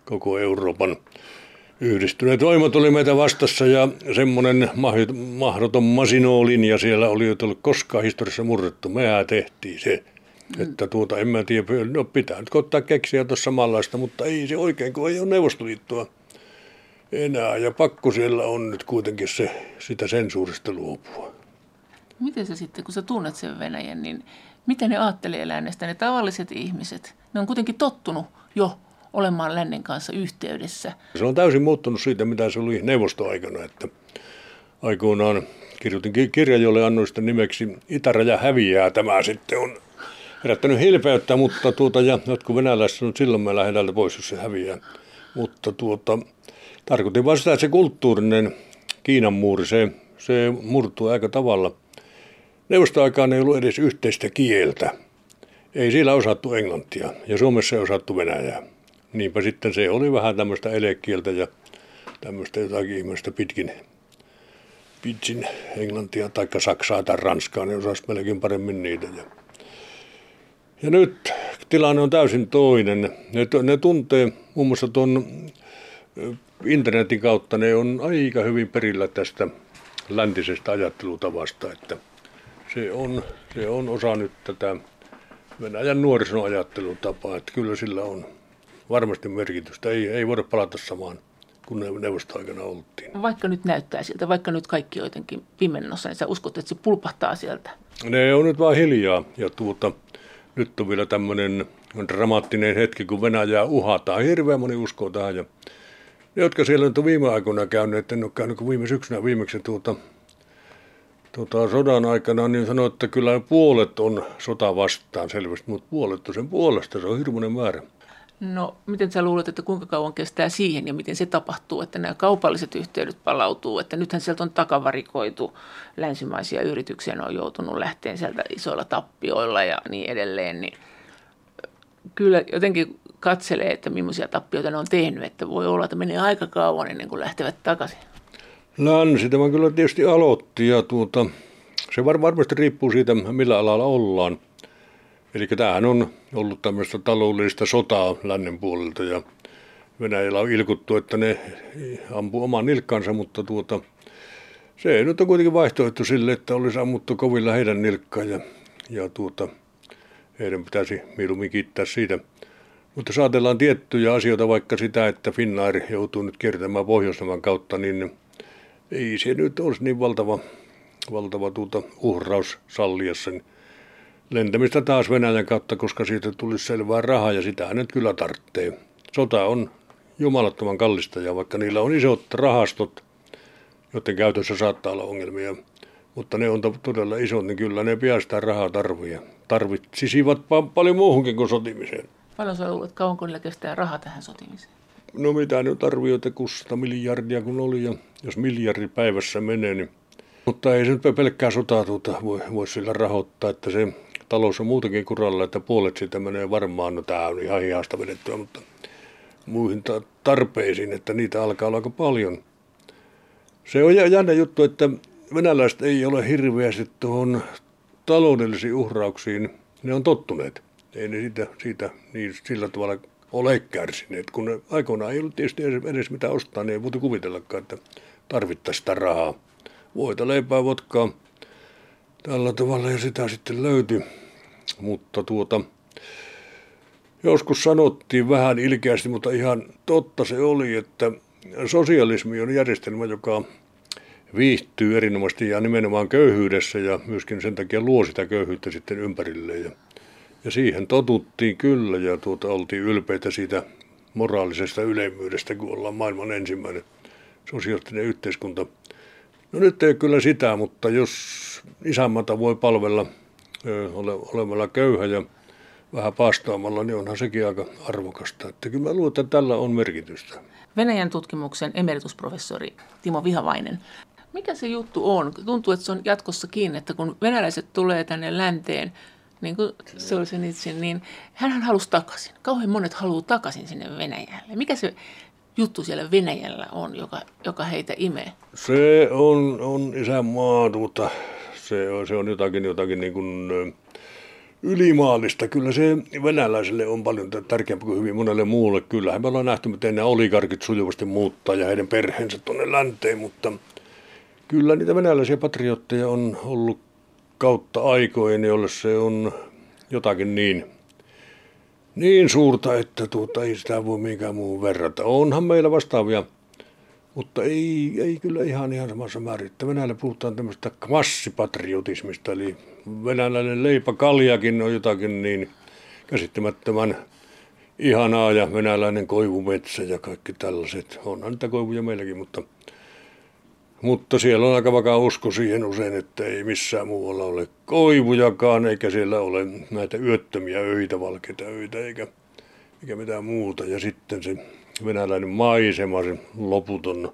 koko Euroopan yhdistyneet voimat oli meitä vastassa ja semmoinen mahdoton masinolinja siellä oli jo tullut koskaan historiassa murrettu. Mehän tehtiin se. Että tuota, en mä tiedä, no pitää nyt koittaa keksiä tuossa samanlaista, mutta ei se oikein, kun ei ole Neuvostoliittoa enää. Ja pakko siellä on nyt kuitenkin se, sitä sensuurista luopua. Miten se sitten, kun sä tunnet sen Venäjän, niin miten ne ajattelee lännestä, ne tavalliset ihmiset? Ne on kuitenkin tottunut jo olemaan lännen kanssa yhteydessä. Se on täysin muuttunut siitä, mitä se oli neuvostoaikana, että aikoinaan kirjoitin kirja, jolle annoin sitä nimeksi Itäraja häviää. Tämä sitten on herättänyt hilpeyttä, mutta tuota, ja jotkut venäläiset sanoivat, silloin me lähden täältä pois, jos se häviää. Mutta tuota, Tarkoitin vain sitä, että se kulttuurinen Kiinan muuri, se, se murtuu aika tavalla. Neuvostoaikaan ei ollut edes yhteistä kieltä. Ei siellä osattu englantia ja Suomessa ei osattu venäjää. Niinpä sitten se oli vähän tämmöistä elekieltä ja tämmöistä jotakin ihmistä pitkin, pitsin englantia tai saksaa tai ranskaa, ne osasi melkein paremmin niitä. Ja, ja nyt tilanne on täysin toinen. Ne, ne tuntee muun muassa tuon internetin kautta ne on aika hyvin perillä tästä läntisestä ajattelutavasta, että se on, se on osa nyt tätä Venäjän nuorison ajattelutapaa, että kyllä sillä on varmasti merkitystä. Ei, ei voida palata samaan kun neuvostoaikana oltiin. Vaikka nyt näyttää siltä, vaikka nyt kaikki jotenkin pimennossa, niin sä uskot, että se pulpahtaa sieltä? Ne on nyt vaan hiljaa ja tuota, nyt on vielä tämmöinen dramaattinen hetki, kun Venäjää uhataan. Hirveän moni uskoo tähän ja ne, jotka siellä nyt on viime aikoina käyneet, en ole käynyt kuin viime syksynä viimeksi tuota, tuota, sodan aikana, niin sanoi, että kyllä puolet on sota vastaan selvästi, mutta puolet on sen puolesta, se on hirmuinen määrä. No, miten sä luulet, että kuinka kauan kestää siihen ja miten se tapahtuu, että nämä kaupalliset yhteydet palautuu, että nythän sieltä on takavarikoitu länsimaisia yrityksiä, on joutunut lähteen sieltä isoilla tappioilla ja niin edelleen, niin kyllä jotenkin katselee, että millaisia tappioita ne on tehnyt, että voi olla, että menee aika kauan ennen kuin lähtevät takaisin. Länsi tämä kyllä tietysti aloitti ja tuota, se varmasti riippuu siitä, millä alalla ollaan. Eli tämähän on ollut tämmöistä taloudellista sotaa lännen puolelta ja Venäjällä on ilkuttu, että ne ampuu oman nilkkansa, mutta tuota, se ei nyt on kuitenkin vaihtoehto sille, että olisi ammuttu kovilla heidän nilkkaan ja, ja tuota, heidän pitäisi mieluummin kiittää siitä. Mutta saatellaan tiettyjä asioita, vaikka sitä, että Finnair joutuu nyt kiertämään Pohjoisnavan kautta, niin ei se nyt olisi niin valtava, valtava tuota uhraus sallia sen lentämistä taas Venäjän kautta, koska siitä tulisi selvää rahaa ja sitä nyt kyllä tarvitsee. Sota on jumalattoman kallista ja vaikka niillä on isot rahastot, joiden käytössä saattaa olla ongelmia, mutta ne on todella isot, niin kyllä ne pian sitä rahaa. Tarvitsisivat paljon muuhunkin kuin sotimiseen. Paljon sä luulet, kauanko niillä kestää rahaa tähän sotimiseen? No mitä nyt arvioita, 600 miljardia kun oli ja jos miljardi päivässä menee, niin mutta ei se nyt pelkkää sotaa tuota, voi, voi sillä rahoittaa, että se talous on muutenkin kuralla, että puolet siitä menee varmaan, no tämä on ihan hihasta vedettyä, mutta muihin tarpeisiin, että niitä alkaa olla aika paljon. Se on jännä juttu, että venäläiset ei ole hirveästi tuohon taloudellisiin uhrauksiin, ne on tottuneet. Ei ne siitä, siitä niin sillä tavalla ole kärsineet, kun aikoinaan ei ollut tietysti edes mitä ostaa, niin ei voitu kuvitellakaan, että tarvittaisiin sitä rahaa. Voita, leipää, vodkaa, tällä tavalla ja sitä sitten löytyi. Mutta tuota, joskus sanottiin vähän ilkeästi, mutta ihan totta se oli, että sosialismi on järjestelmä, joka viihtyy erinomaisesti ja nimenomaan köyhyydessä ja myöskin sen takia luo sitä köyhyyttä sitten ympärille. Ja, ja siihen totuttiin kyllä ja tuota, oltiin ylpeitä siitä moraalisesta ylemmyydestä, kun ollaan maailman ensimmäinen sosiaalinen yhteiskunta. No nyt ei kyllä sitä, mutta jos isänmata voi palvella ole, olemalla köyhä ja vähän paastoamalla, niin onhan sekin aika arvokasta. Että kyllä mä luulen, että tällä on merkitystä. Venäjän tutkimuksen emeritusprofessori Timo Vihavainen. Mikä se juttu on? Tuntuu, että se on jatkossa kiinni, että kun venäläiset tulee tänne länteen, niin kuin itse, niin hän halusi takaisin. Kauhean monet haluaa takaisin sinne Venäjälle. Mikä se juttu siellä Venäjällä on, joka, joka heitä imee? Se on, on isänmaa, tuota, se, on, se on jotakin, jotakin niin kuin, ylimaallista. Kyllä se venäläisille on paljon tärkeämpi kuin hyvin monelle muulle. Kyllähän me ollaan nähty, miten nämä oligarkit sujuvasti muuttaa ja heidän perheensä tuonne länteen, mutta kyllä niitä venäläisiä patriotteja on ollut kautta aikojen, jolle se on jotakin niin, niin suurta, että tuota, ei sitä voi minkään muun verrata. Onhan meillä vastaavia mutta ei, ei kyllä ihan ihan samassa määrin. Että Venäjällä puhutaan tämmöistä massipatriotismista, eli venäläinen leipäkaljakin on jotakin niin käsittämättömän ihanaa ja venäläinen koivumetsä ja kaikki tällaiset. Onhan niitä koivuja meilläkin, mutta, mutta siellä on aika vakaa usko siihen usein, että ei missään muualla ole koivujakaan, eikä siellä ole näitä yöttömiä öitä, valkeita öitä, eikä, eikä mitään muuta. Ja sitten se venäläinen maisema, se loputon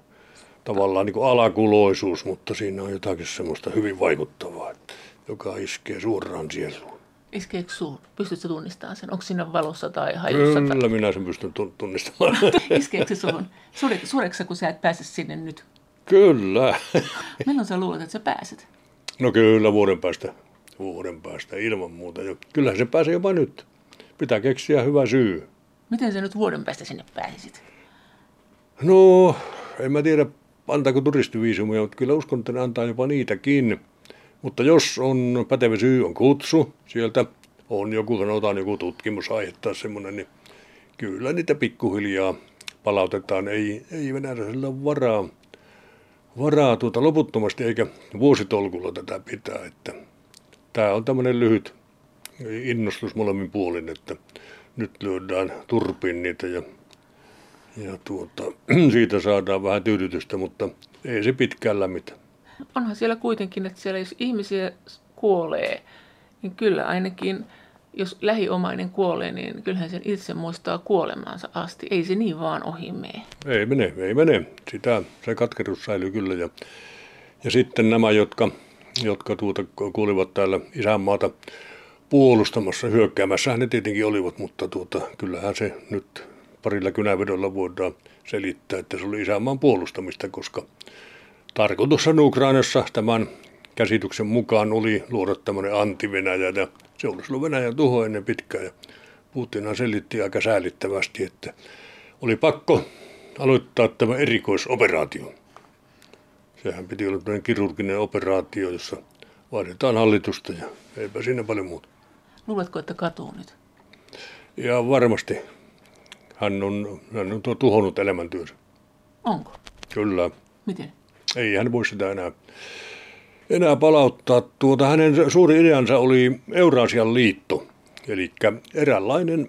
tavallaan niin kuin alakuloisuus, mutta siinä on jotakin semmoista hyvin vaikuttavaa, joka iskee suoraan sieluun. Iskeekö suun? Pystytkö tunnistamaan sen? Onko siinä valossa tai hajussa? Kyllä minä sen pystyn tunnistamaan. (laughs) Iskeekö se suhun? Sureeko kun sä et pääse sinne nyt? Kyllä. (laughs) Milloin sä luulet, että sä pääset? No kyllä, vuoden päästä. Vuoden päästä ilman muuta. Kyllähän se pääsee jopa nyt. Pitää keksiä hyvä syy. Miten sä nyt vuoden päästä sinne pääsisit? No, en mä tiedä, antaako turistiviisumia, mutta kyllä uskon, että ne antaa jopa niitäkin. Mutta jos on pätevä syy, on kutsu sieltä, on joku, sanotaan joku tutkimusaihe tai semmoinen, niin kyllä niitä pikkuhiljaa palautetaan. Ei, ei venäläisellä ole varaa, varaa tuota loputtomasti eikä vuositolkulla tätä pitää. Että tämä on tämmöinen lyhyt innostus molemmin puolin, että nyt lyödään turpiin niitä ja, ja tuota, (clears throat) siitä saadaan vähän tyydytystä, mutta ei se pitkään lämmitä. Onhan siellä kuitenkin, että siellä jos ihmisiä kuolee, niin kyllä ainakin jos lähiomainen kuolee, niin kyllähän sen itse muistaa kuolemansa asti. Ei se niin vaan ohi mene. Ei mene, ei mene. Sitä, se katkeruus säilyy kyllä. Ja, ja sitten nämä, jotka, jotka tuota, kuulivat täällä isänmaata puolustamassa, hyökkäämässä ne tietenkin olivat, mutta tuota, kyllähän se nyt parilla kynävedolla voidaan selittää, että se oli isänmaan puolustamista, koska tarkoitus on Ukrainassa tämän käsityksen mukaan oli luoda tämmöinen anti-Venäjä ja se olisi ollut Venäjän tuho ennen pitkään ja Putinhan selitti aika säälittävästi, että oli pakko aloittaa tämä erikoisoperaatio. Sehän piti olla tämmöinen kirurginen operaatio, jossa vaihdetaan hallitusta ja eipä siinä paljon muuta. Luuletko, että katuu nyt? Ja varmasti. Hän on, hän on tuo tuhonnut elämäntyönsä. Onko? Kyllä. Miten? Ei hän voi sitä enää, enää palauttaa. Tuota, hänen suuri ideansa oli Eurasian liitto, eli eräänlainen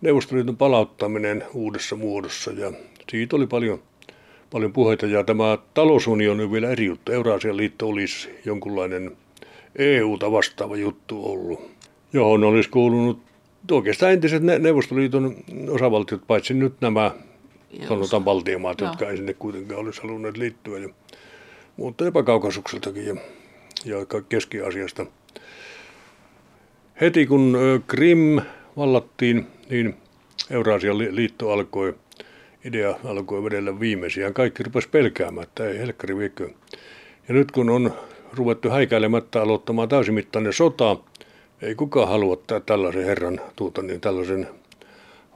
Neuvostoliiton palauttaminen uudessa muodossa. Ja siitä oli paljon, paljon puheita. Ja tämä talousunioni on vielä eri juttu. Eurasian liitto olisi jonkunlainen EU-ta vastaava juttu ollut johon olisi kuulunut oikeastaan entiset Neuvostoliiton osavaltiot, paitsi nyt nämä sanotaan valtiomaat, jotka ei sinne kuitenkaan olisi halunneet liittyä. Ja, mutta jopa Kaukasukseltakin ja, ja Keski-Asiasta. Heti kun Krim vallattiin, niin Euraasian liitto alkoi, idea alkoi vedellä viimeisiä. Kaikki rupesi pelkäämään, että ei helkkari viekö. Ja nyt kun on ruvettu häikäilemättä aloittamaan täysimittainen sota, ei kukaan halua tällaisen herran, tuota, niin tällaisen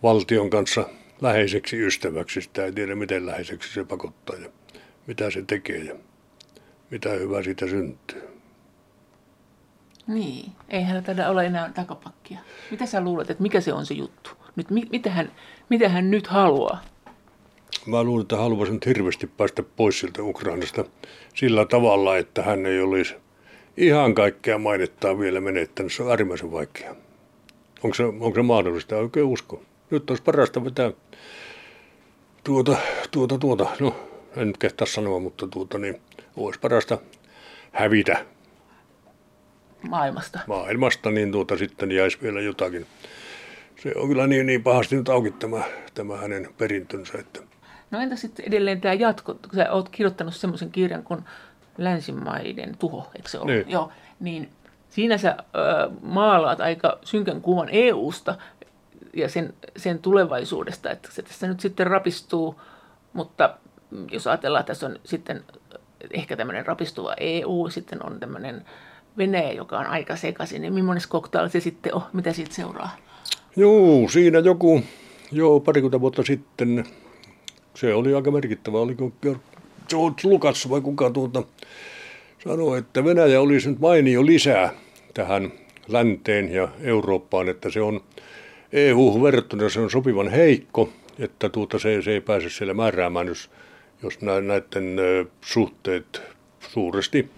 valtion kanssa läheiseksi ystäväksi. Sitä ei tiedä, miten läheiseksi se pakottaa ja mitä se tekee mitä hyvää siitä syntyy. Niin, ei taida olla enää takapakkia. Mitä sä luulet, että mikä se on se juttu? Nyt, mit, mitä, hän, mitä hän nyt haluaa? Mä luulen, että haluaisin nyt hirveästi päästä pois siltä Ukrainasta sillä tavalla, että hän ei olisi – ihan kaikkea mainittaa vielä menettänyt. Se on äärimmäisen vaikeaa. Onko se, onko se mahdollista? Oikein usko. Nyt olisi parasta vetää tuota, tuota, tuota, no en nyt kehtaa sanoa, mutta tuota niin, olisi parasta hävitä. Maailmasta. Maailmasta, niin tuota sitten jäisi vielä jotakin. Se on kyllä niin, niin pahasti nyt auki tämä, tämä hänen perintönsä. Että... No entä sitten edelleen tämä jatko, kun sä oot kirjoittanut semmoisen kirjan kuin länsimaiden tuho, eikö se ole? Niin. Joo, niin siinä sä ö, maalaat aika synkän kuvan EUsta ja sen, sen tulevaisuudesta, että se tässä nyt sitten rapistuu, mutta jos ajatellaan, että tässä on sitten ehkä tämmöinen rapistuva EU, sitten on tämmöinen Venäjä, joka on aika sekaisin, niin millainen koktail se sitten on? Mitä siitä seuraa? Joo, siinä joku, joo, parikymmentä vuotta sitten, se oli aika merkittävä, oliko George Lucas vai kuka tuota sanoi, että Venäjä olisi nyt mainio lisää tähän länteen ja Eurooppaan, että se on EU verrattuna se on sopivan heikko, että tuota se, se ei pääse siellä määräämään, jos, jos näiden suhteet suuresti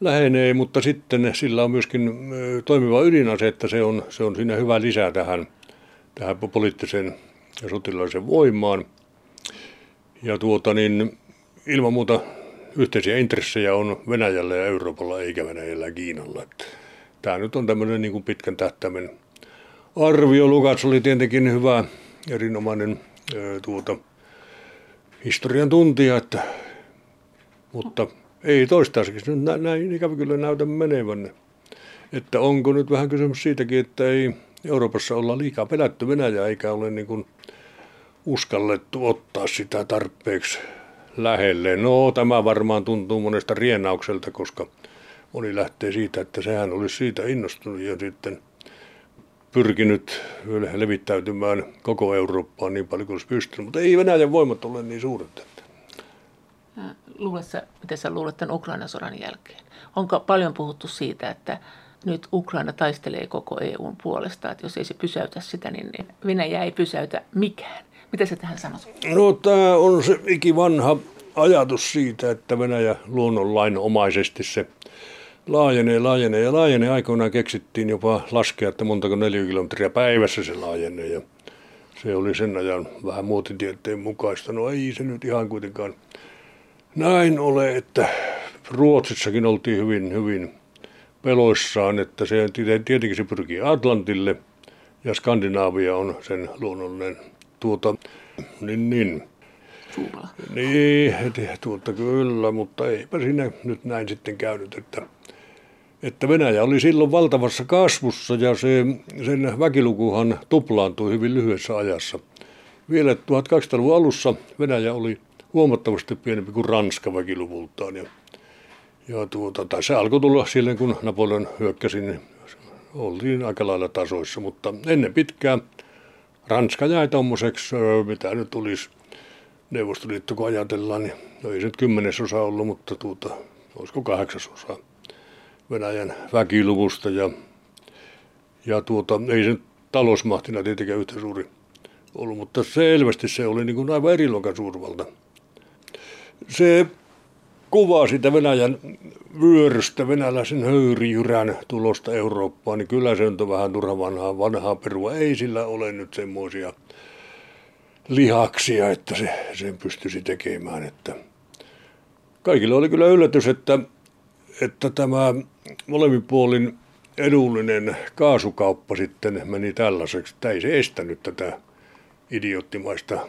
lähenee, mutta sitten sillä on myöskin toimiva ydinase, että se on, se on siinä hyvä lisää tähän, tähän poliittiseen ja sotilaisen voimaan. Ja tuota niin, ilman muuta yhteisiä intressejä on Venäjällä ja Euroopalla eikä Venäjällä ja Kiinalla. Että tämä nyt on tämmöinen niin kuin pitkän tähtäimen arvio. Lukas oli tietenkin hyvä, erinomainen tuota, historian tuntija, että, mutta ei toistaiseksi nyt näin, näin ikävä kyllä näytä menevän. Että onko nyt vähän kysymys siitäkin, että ei Euroopassa olla liikaa pelätty Venäjää eikä ole niin kuin uskallettu ottaa sitä tarpeeksi lähelle. No tämä varmaan tuntuu monesta rienaukselta, koska moni lähtee siitä, että sehän olisi siitä innostunut ja sitten pyrkinyt levittäytymään koko Eurooppaan niin paljon kuin olisi pystynyt. Mutta ei Venäjän voimat ole niin suuret. luulet sä, miten sä luulet tämän Ukrainan sodan jälkeen? Onko paljon puhuttu siitä, että nyt Ukraina taistelee koko EUn puolesta, että jos ei se pysäytä sitä, niin Venäjä ei pysäytä mikään. Mitä sä tähän sanot? No tämä on se ikivanha ajatus siitä, että Venäjä luonnonlainomaisesti se laajenee, laajenee ja laajenee. Aikoinaan keksittiin jopa laskea, että montako kilometriä päivässä se laajenee ja se oli sen ajan vähän muotitieteen mukaista. No ei se nyt ihan kuitenkaan näin ole, että Ruotsissakin oltiin hyvin, hyvin peloissaan, että se tietenkin se pyrkii Atlantille ja Skandinaavia on sen luonnollinen tuota, niin, niin. Suulla. Niin, tuota kyllä, mutta eipä siinä nyt näin sitten käynyt, että, että Venäjä oli silloin valtavassa kasvussa ja se, sen väkilukuhan tuplaantui hyvin lyhyessä ajassa. Vielä 1200-luvun alussa Venäjä oli huomattavasti pienempi kuin Ranska väkiluvultaan ja ja tuota, tai se alkoi tulla silloin, kun Napoleon hyökkäsi, niin oltiin aika lailla tasoissa, mutta ennen pitkään Ranska jäi tuommoiseksi, mitä nyt tulisi Neuvostoliitto, kun ajatellaan, niin no ei se nyt kymmenesosa ollut, mutta tuota, olisiko kahdeksasosa Venäjän väkiluvusta ja, ja tuota, ei se talousmahtina tietenkään yhtä suuri ollut, mutta selvästi se oli niin kuin aivan eri luokan suurvalta. Se kuvaa sitä Venäjän vyörystä, venäläisen höyrijyrän tulosta Eurooppaan, niin kyllä se on vähän turha vanhaa, vanhaa perua. Ei sillä ole nyt semmoisia lihaksia, että se sen pystyisi tekemään. Että kaikille oli kyllä yllätys, että, että tämä molemmin puolin edullinen kaasukauppa sitten meni tällaiseksi. Tämä ei se estänyt tätä idioottimaista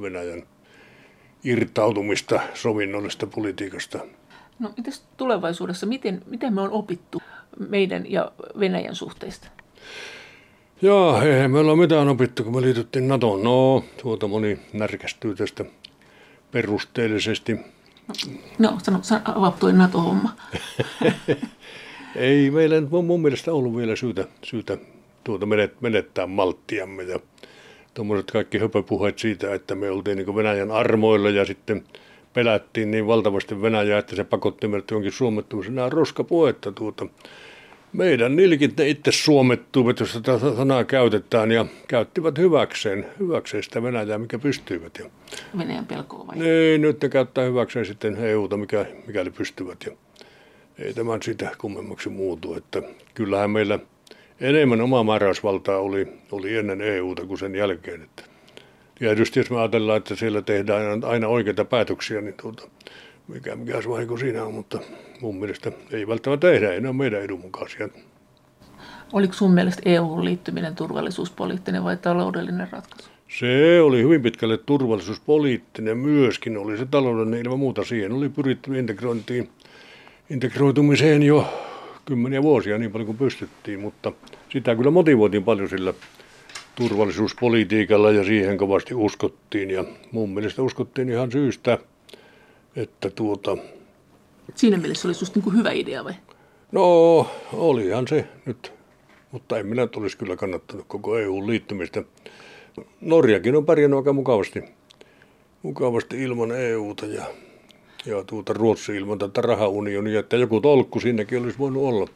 Venäjän irtautumista sovinnollisesta politiikasta. No mitäs tulevaisuudessa, miten, miten me on opittu meidän ja Venäjän suhteista? Joo, eihän me olla mitään opittu, kun me liityttiin NATOon. No, tuota moni närkästyy tästä perusteellisesti. No, sano, sano NATO-homma. (laughs) Ei meillä mun, mun mielestä ollut vielä syytä, syytä tuota menettää malttiamme ja tuommoiset kaikki höpöpuheet siitä, että me oltiin niin Venäjän armoilla ja sitten pelättiin niin valtavasti Venäjää, että se pakotti meidät jonkin suomettumisen. Nämä roskapuhetta tuota. Meidän nilkit ne itse suomettuivat, jos tätä sanaa käytetään, ja käyttivät hyväkseen, hyväkseen sitä Venäjää, mikä pystyivät. Ja Venäjän pelkoa vai? Niin, nyt ne käyttää hyväkseen sitten EUta, mikä, mikäli pystyvät. Ja ei tämän sitä kummemmaksi muutu. Että kyllähän meillä – enemmän omaa määräysvaltaa oli, oli ennen EUta kuin sen jälkeen. Että tietysti jos me ajatellaan, että siellä tehdään aina oikeita päätöksiä, niin tuota, mikä, mikä vahinko siinä on, mutta mun mielestä ei välttämättä tehdä, ole meidän edun mukaisia. Oliko sun mielestä EU-liittyminen turvallisuuspoliittinen vai taloudellinen ratkaisu? Se oli hyvin pitkälle turvallisuuspoliittinen myöskin, oli se taloudellinen ilman muuta. Siihen oli pyritty integrointiin, integroitumiseen jo kymmeniä vuosia niin paljon kuin pystyttiin, mutta sitä kyllä motivoitiin paljon sillä turvallisuuspolitiikalla ja siihen kovasti uskottiin. Ja mun mielestä uskottiin ihan syystä, että tuota... Siinä mielessä oli susta niin kuin hyvä idea vai? No, olihan se nyt, mutta en minä olisi kyllä kannattanut koko EU-liittymistä. Norjakin on pärjännyt aika mukavasti, mukavasti ilman EUta ja ja tuota Ruotsi ilman tätä rahaunionia, että joku tolkku sinnekin olisi voinut olla.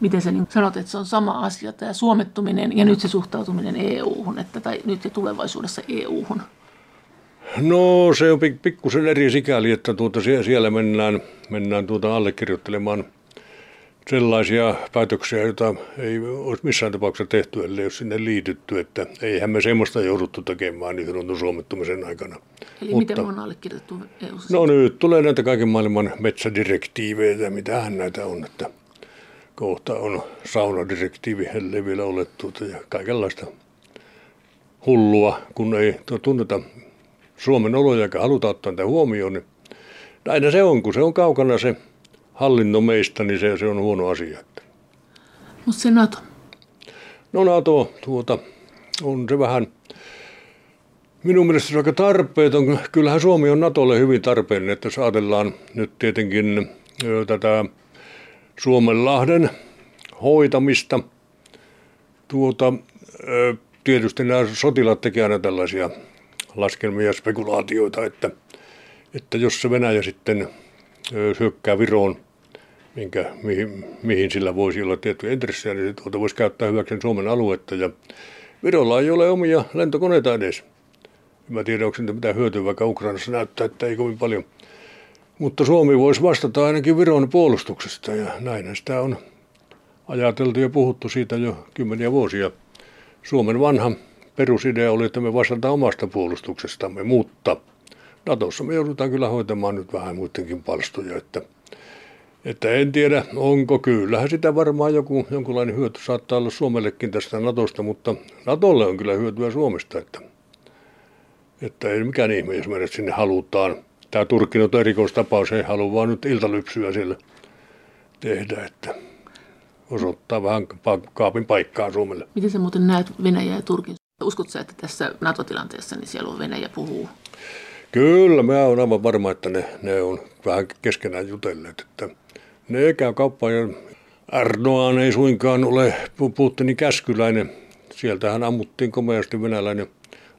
Miten sä niin sanot, että se on sama asia, tämä suomettuminen ja nyt se suhtautuminen EU-hun, että, tai nyt ja tulevaisuudessa EU-hun? No se on pikkusen eri sikäli, että tuota, siellä mennään, mennään tuota allekirjoittelemaan sellaisia päätöksiä, joita ei olisi missään tapauksessa tehty, ellei ole sinne liitytty, että eihän me semmoista jouduttu tekemään niin sanotun suomettumisen aikana. Eli Mutta, miten on allekirjoitettu eu No nyt tulee näitä kaiken maailman metsädirektiivejä, mitähän näitä on, että kohta on saunadirektiivi vielä ole tuota, ja kaikenlaista hullua, kun ei tunneta Suomen oloja eikä haluta ottaa tätä huomioon, niin näin se on, kun se on kaukana se hallinno meistä, niin se, se on huono asia. Mutta se NATO? No NATO, tuota, on se vähän, minun mielestä se on aika tarpeeton. Kyllähän Suomi on NATOlle hyvin tarpeellinen, että jos ajatellaan nyt tietenkin tätä Suomenlahden hoitamista. Tuota, tietysti nämä sotilaat tekevät aina tällaisia laskelmia ja spekulaatioita, että – että jos se Venäjä sitten hyökkää Viroon, minkä, mihin, mihin sillä voisi olla tiettyjä intressejä, niin tuota voisi käyttää hyväksi Suomen aluetta. Ja Virolla ei ole omia lentokoneita edes. Mä tiedän, onko mitään hyötyä, vaikka Ukrainassa näyttää, että ei kovin paljon. Mutta Suomi voisi vastata ainakin Viron puolustuksesta ja näin sitä on ajateltu ja puhuttu siitä jo kymmeniä vuosia. Suomen vanha perusidea oli, että me vastataan omasta puolustuksestamme, mutta Natossa me joudutaan kyllä hoitamaan nyt vähän muidenkin palstoja, että, että en tiedä, onko kyllähän sitä varmaan joku, jonkunlainen hyöty saattaa olla Suomellekin tästä Natosta, mutta Natolle on kyllä hyötyä Suomesta, että, että ei mikään ihme, jos meidät sinne halutaan. Tämä Turkki on erikoistapaus, ei halua vaan nyt iltalypsyä siellä tehdä, että osoittaa vähän kaapin paikkaa Suomelle. Miten sä muuten näet Venäjä ja Turkin? Uskotko että tässä NATO-tilanteessa niin siellä on Venäjä puhuu? Kyllä, mä oon aivan varma, että ne, ne on vähän keskenään jutelleet. Että ne käy kauppaa ja Erdogan ei suinkaan ole Putinin käskyläinen. Sieltähän ammuttiin komeasti venäläinen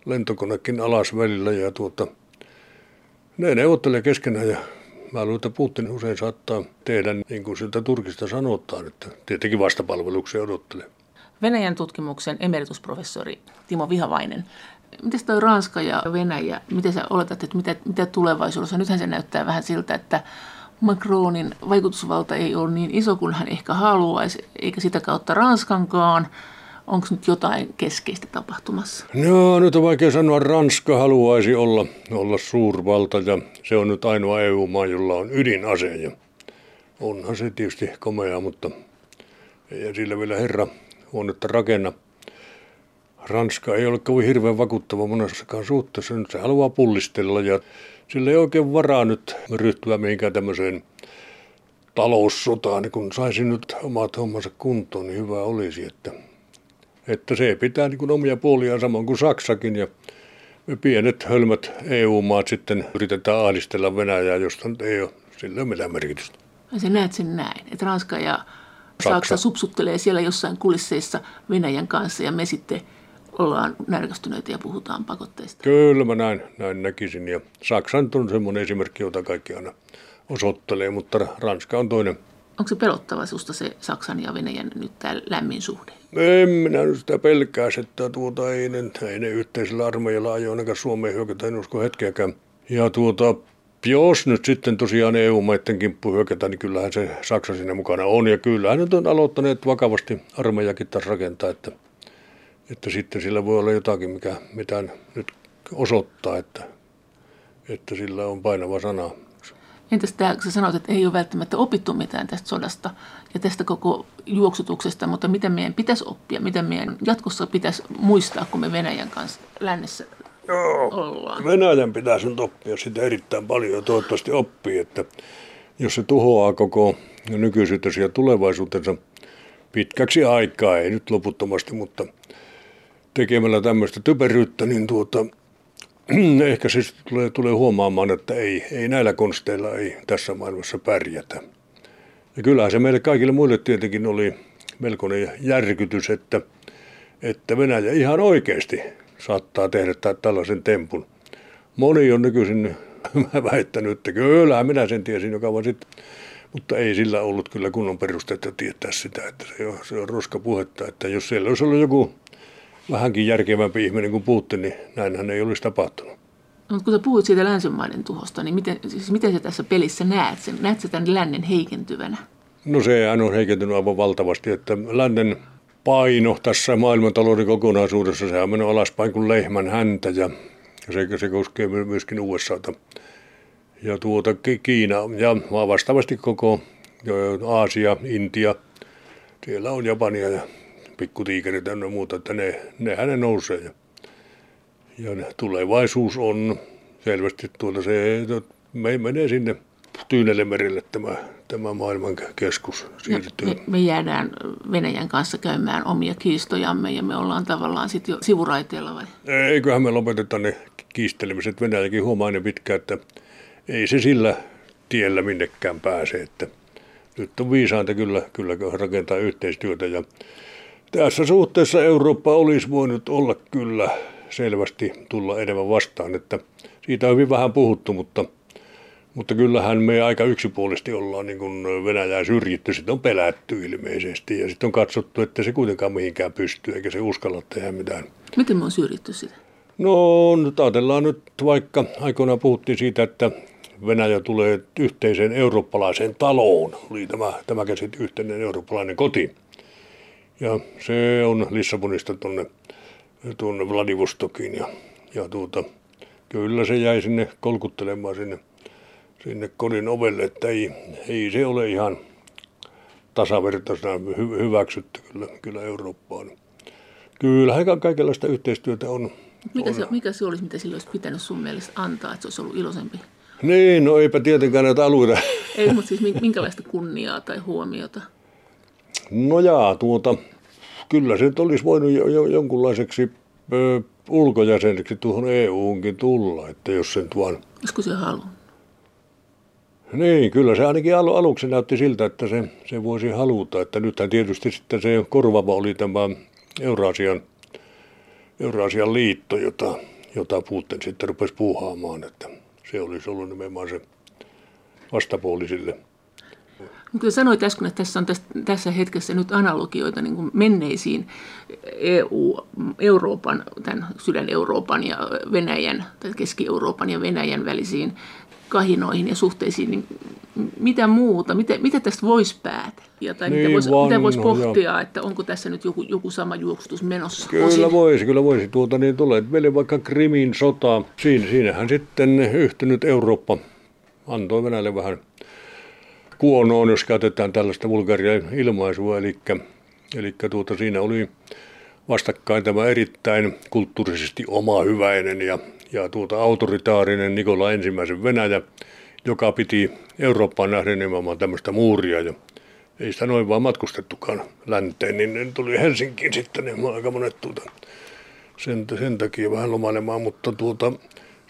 lentokonekin alas välillä ja tuota, ne neuvottelee keskenään ja Mä luulen, että Putin usein saattaa tehdä niin kuin siltä Turkista sanotaan, että tietenkin vastapalveluksia odottelee. Venäjän tutkimuksen emeritusprofessori Timo Vihavainen. Miten toi Ranska ja Venäjä, miten sä oletat, että mitä, mitä tulevaisuudessa? Nythän se näyttää vähän siltä, että Macronin vaikutusvalta ei ole niin iso kuin hän ehkä haluaisi, eikä sitä kautta Ranskankaan. Onko nyt jotain keskeistä tapahtumassa? No nyt on vaikea sanoa. Ranska haluaisi olla, olla suurvalta ja se on nyt ainoa EU-maa, jolla on ydinase. Ja onhan se tietysti komea, mutta ei sillä vielä herra huonetta rakenna. Ranska ei ole kovin hirveän vakuuttava monessakaan suhteessa. Nyt se haluaa pullistella ja sillä ei oikein varaa nyt ryhtyä mihinkään tämmöiseen taloussotaan. Niin kun saisi nyt omat hommansa kuntoon, niin hyvä olisi, että että se pitää niin kuin omia puoliaan samoin kuin Saksakin ja me pienet hölmät EU-maat sitten yritetään ahdistella Venäjää, josta nyt ei ole sillä mitään merkitystä. Ja sä näet sen näin, että Ranska ja Saksa, Saksa supsuttelee siellä jossain kulisseissa Venäjän kanssa ja me sitten ollaan närkästyneitä ja puhutaan pakotteista. Kyllä mä näin, näin näkisin ja Saksa on semmoinen esimerkki, jota kaikki aina osoittelee, mutta Ranska on toinen Onko se pelottava susta se Saksan ja Venäjän nyt tämä lämmin suhde? En minä nyt sitä pelkää, että tuota, ei, ne, ei ne yhteisellä armeijalla ajo ainakaan Suomeen hyökätä, en usko hetkeäkään. Ja tuota, jos nyt sitten tosiaan EU-maiden kimppu hyökätään, niin kyllähän se Saksa siinä mukana on. Ja kyllähän nyt on aloittaneet vakavasti armeijakin taas rakentaa, että, että sitten sillä voi olla jotakin, mikä mitään nyt osoittaa, että, että sillä on painava sana. Entäs tämä, sä sanoit, että ei ole välttämättä opittu mitään tästä sodasta ja tästä koko juoksutuksesta, mutta miten meidän pitäisi oppia, miten meidän jatkossa pitäisi muistaa, kun me Venäjän kanssa lännessä Joo, ollaan? Venäjän pitäisi nyt oppia sitä erittäin paljon ja toivottavasti oppii, että jos se tuhoaa koko nykyisyytensä ja tulevaisuutensa pitkäksi aikaa, ei nyt loputtomasti, mutta tekemällä tämmöistä typeryyttä, niin tuota, (clears throat) ehkä siis tulee, tulee huomaamaan, että ei, ei näillä konsteilla ei tässä maailmassa pärjätä. Ja kyllähän se meille kaikille muille tietenkin oli melkoinen järkytys, että, että Venäjä ihan oikeasti saattaa tehdä tällaisen tempun. Moni on nykyisin (laughs) väittänyt, että kyllä minä sen tiesin joka vaan sitten. Mutta ei sillä ollut kyllä kunnon perusteita tietää sitä, että se on, se on roska puhetta, että jos siellä olisi ollut joku vähänkin järkevämpi ihminen kuin Putin, niin näinhän ei olisi tapahtunut. No, kun sä puhuit siitä länsimaiden tuhosta, niin miten, siis miten sä tässä pelissä näet sen? Näet sä tämän lännen heikentyvänä? No se on heikentynyt aivan valtavasti, että lännen paino tässä maailmantalouden kokonaisuudessa, se on mennyt alaspäin kuin lehmän häntä ja se, se koskee myöskin USAta. Ja tuota Kiina ja vastaavasti koko Aasia, Intia, siellä on Japania ja pikkutiikerit ja muuta, että ne, nehän ne nousee. Ja, ja tulevaisuus on selvästi tuolla se, me menee sinne Tyynelle merelle tämä, tämä maailman keskus siirtyy. Me, me jäädään Venäjän kanssa käymään omia kiistojamme ja me ollaan tavallaan sitten jo sivuraiteella vai? Eiköhän me lopeteta ne kiistelemiset. Venäjäkin huomaa ne pitkään, että ei se sillä tiellä minnekään pääse. Että nyt on viisainta kyllä, kyllä rakentaa yhteistyötä ja tässä suhteessa Eurooppa olisi voinut olla kyllä selvästi tulla enemmän vastaan, että siitä on hyvin vähän puhuttu, mutta Mutta kyllähän me aika yksipuolisesti ollaan niin kuin Venäjää syrjitty, sitten on pelätty ilmeisesti ja sitten on katsottu, että se kuitenkaan mihinkään pystyy eikä se uskalla tehdä mitään. Miten me on syrjitty sitä? No nyt ajatellaan nyt vaikka aikoinaan puhuttiin siitä, että Venäjä tulee yhteiseen eurooppalaiseen taloon. Oli tämä, tämä käsit yhteinen eurooppalainen koti. Ja se on Lissabonista tuonne, tuonne Vladivostokiin ja, ja tuota, kyllä se jäi sinne kolkuttelemaan sinne, sinne kodin ovelle, että ei, ei se ole ihan tasavertaisena hy, hyväksytty kyllä, kyllä Eurooppaan. Kyllähän kaikenlaista yhteistyötä on. Mikä, on. Se, mikä se olisi, mitä sille olisi pitänyt sun mielestä antaa, että se olisi ollut iloisempi? Niin, no eipä tietenkään näitä alueita. Ei, mutta siis minkälaista kunniaa tai huomiota? No jaa, tuota, kyllä se nyt olisi voinut jo, jo, jonkunlaiseksi ö, ulkojäseneksi tuohon EU-hunkin tulla, että jos sen tuon... Olisiko se halunnut? Niin, kyllä se ainakin al- aluksi näytti siltä, että se, se voisi haluta. Että nythän tietysti sitten se korvava oli tämä Eurasian, Eurasian liitto, jota, jota Putin sitten rupesi puuhaamaan. Että se olisi ollut nimenomaan se vastapuoli sille. Kyllä sanoit äsken, että tässä on tässä, tässä hetkessä nyt analogioita niin kuin menneisiin EU, Euroopan, tämän sydän-Euroopan ja Venäjän, tai Keski-Euroopan ja Venäjän välisiin kahinoihin ja suhteisiin, niin mitä muuta, mitä, mitä tästä voisi päätellä? Tai niin, mitä voisi, mitä voisi pohtia, ja... että onko tässä nyt joku, joku sama juoksutus menossa? Kyllä osin? voisi, kyllä voisi. Tuota, niin tulee meille vaikka Krimin sota. Siinä, siinähän sitten yhtynyt Eurooppa antoi Venäjälle vähän kuonoon, jos käytetään tällaista vulgaria ilmaisua. Eli, eli tuota, siinä oli vastakkain tämä erittäin kulttuurisesti oma hyväinen ja, ja tuota autoritaarinen Nikola ensimmäisen Venäjä, joka piti Eurooppaan nähden nimenomaan tämmöistä muuria. Ja ei sitä noin vaan matkustettukaan länteen, niin ne tuli Helsinkiin sitten niin aika monet tuota, sen, sen takia vähän lomailemaan, mutta tuota,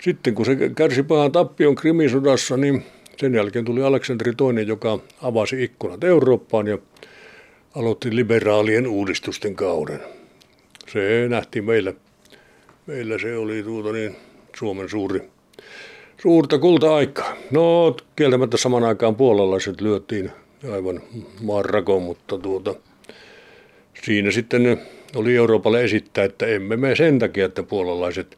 sitten kun se kärsi pahan tappion Krimisodassa, niin sen jälkeen tuli Aleksanteri II, joka avasi ikkunat Eurooppaan ja aloitti liberaalien uudistusten kauden. Se nähtiin meillä. Meillä se oli tuota niin, Suomen suuri, suurta kulta-aikaa. No, kieltämättä saman aikaan puolalaiset lyötiin aivan maan mutta tuota, siinä sitten oli Euroopalle esittää, että emme me sen takia, että puolalaiset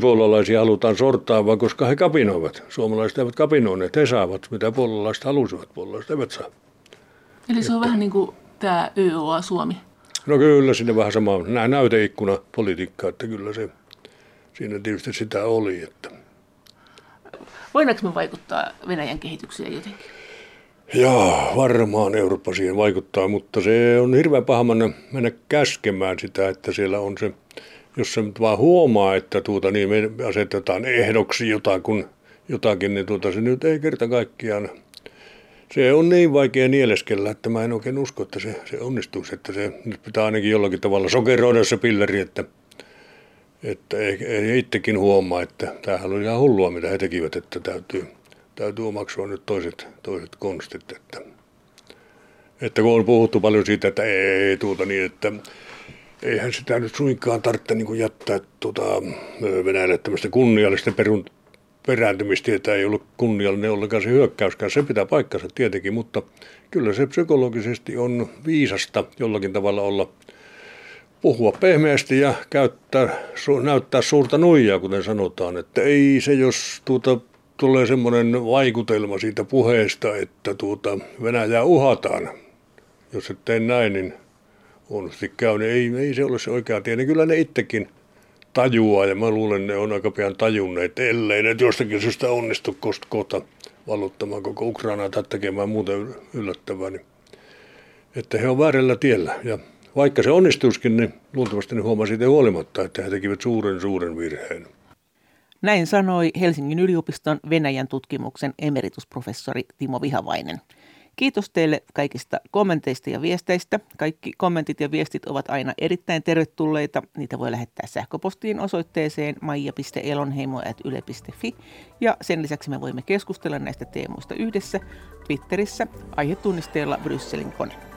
puolalaisia halutaan sortaa, vaan koska he kapinoivat. Suomalaiset eivät kapinoineet, he saavat mitä puolalaiset halusivat, puolalaiset eivät saa. Eli se on että, vähän niin kuin tämä YOA Suomi. No kyllä, sinne vähän sama näyteikkuna politiikka, että kyllä se siinä tietysti sitä oli. Että. Voidaanko me vaikuttaa Venäjän kehitykseen jotenkin? Joo, varmaan Eurooppa siihen vaikuttaa, mutta se on hirveän paha mennä, mennä käskemään sitä, että siellä on se, jos se nyt vaan huomaa, että tuota, niin me asetetaan ehdoksi jotakin, jotakin niin tuota, se nyt ei kerta kaikkiaan se on niin vaikea nieleskellä, että mä en oikein usko, että se, se onnistuisi. Että se nyt pitää ainakin jollakin tavalla sokeroida se pilleri, että, että ei, itsekin huomaa, että tämähän oli ihan hullua, mitä he tekivät, että täytyy, täytyy omaksua nyt toiset, toiset konstit. Että, että kun on puhuttu paljon siitä, että ei, ei tuota niin, että eihän sitä nyt suinkaan tarvitse niin jättää tuota, Venäjälle tämmöistä kunniallisten perun, perääntymistietä ei ollut kunniallinen ollenkaan se hyökkäyskään. Se pitää paikkansa tietenkin, mutta kyllä se psykologisesti on viisasta jollakin tavalla olla puhua pehmeästi ja käyttää, näyttää suurta nuijaa, kuten sanotaan. Että ei se, jos tuota, tulee semmoinen vaikutelma siitä puheesta, että tuota, Venäjää uhataan. Jos et tee näin, niin huonosti käy, niin ei, ei se ole se oikea tie. Niin kyllä ne itsekin tajuaa ja mä luulen, ne on aika pian tajunneet, ellei ne jostakin syystä onnistu kohta valuttamaan koko Ukrainaa tai tekemään muuta yllättävää, niin että he on väärällä tiellä. Ja vaikka se onnistuisikin, niin luultavasti ne huomasi siitä huolimatta, että he tekivät suuren suuren virheen. Näin sanoi Helsingin yliopiston Venäjän tutkimuksen emeritusprofessori Timo Vihavainen. Kiitos teille kaikista kommenteista ja viesteistä. Kaikki kommentit ja viestit ovat aina erittäin tervetulleita. Niitä voi lähettää sähköpostiin osoitteeseen maija.elonheimo.yle.fi. Ja sen lisäksi me voimme keskustella näistä teemoista yhdessä Twitterissä aihetunnisteella Brysselin kone.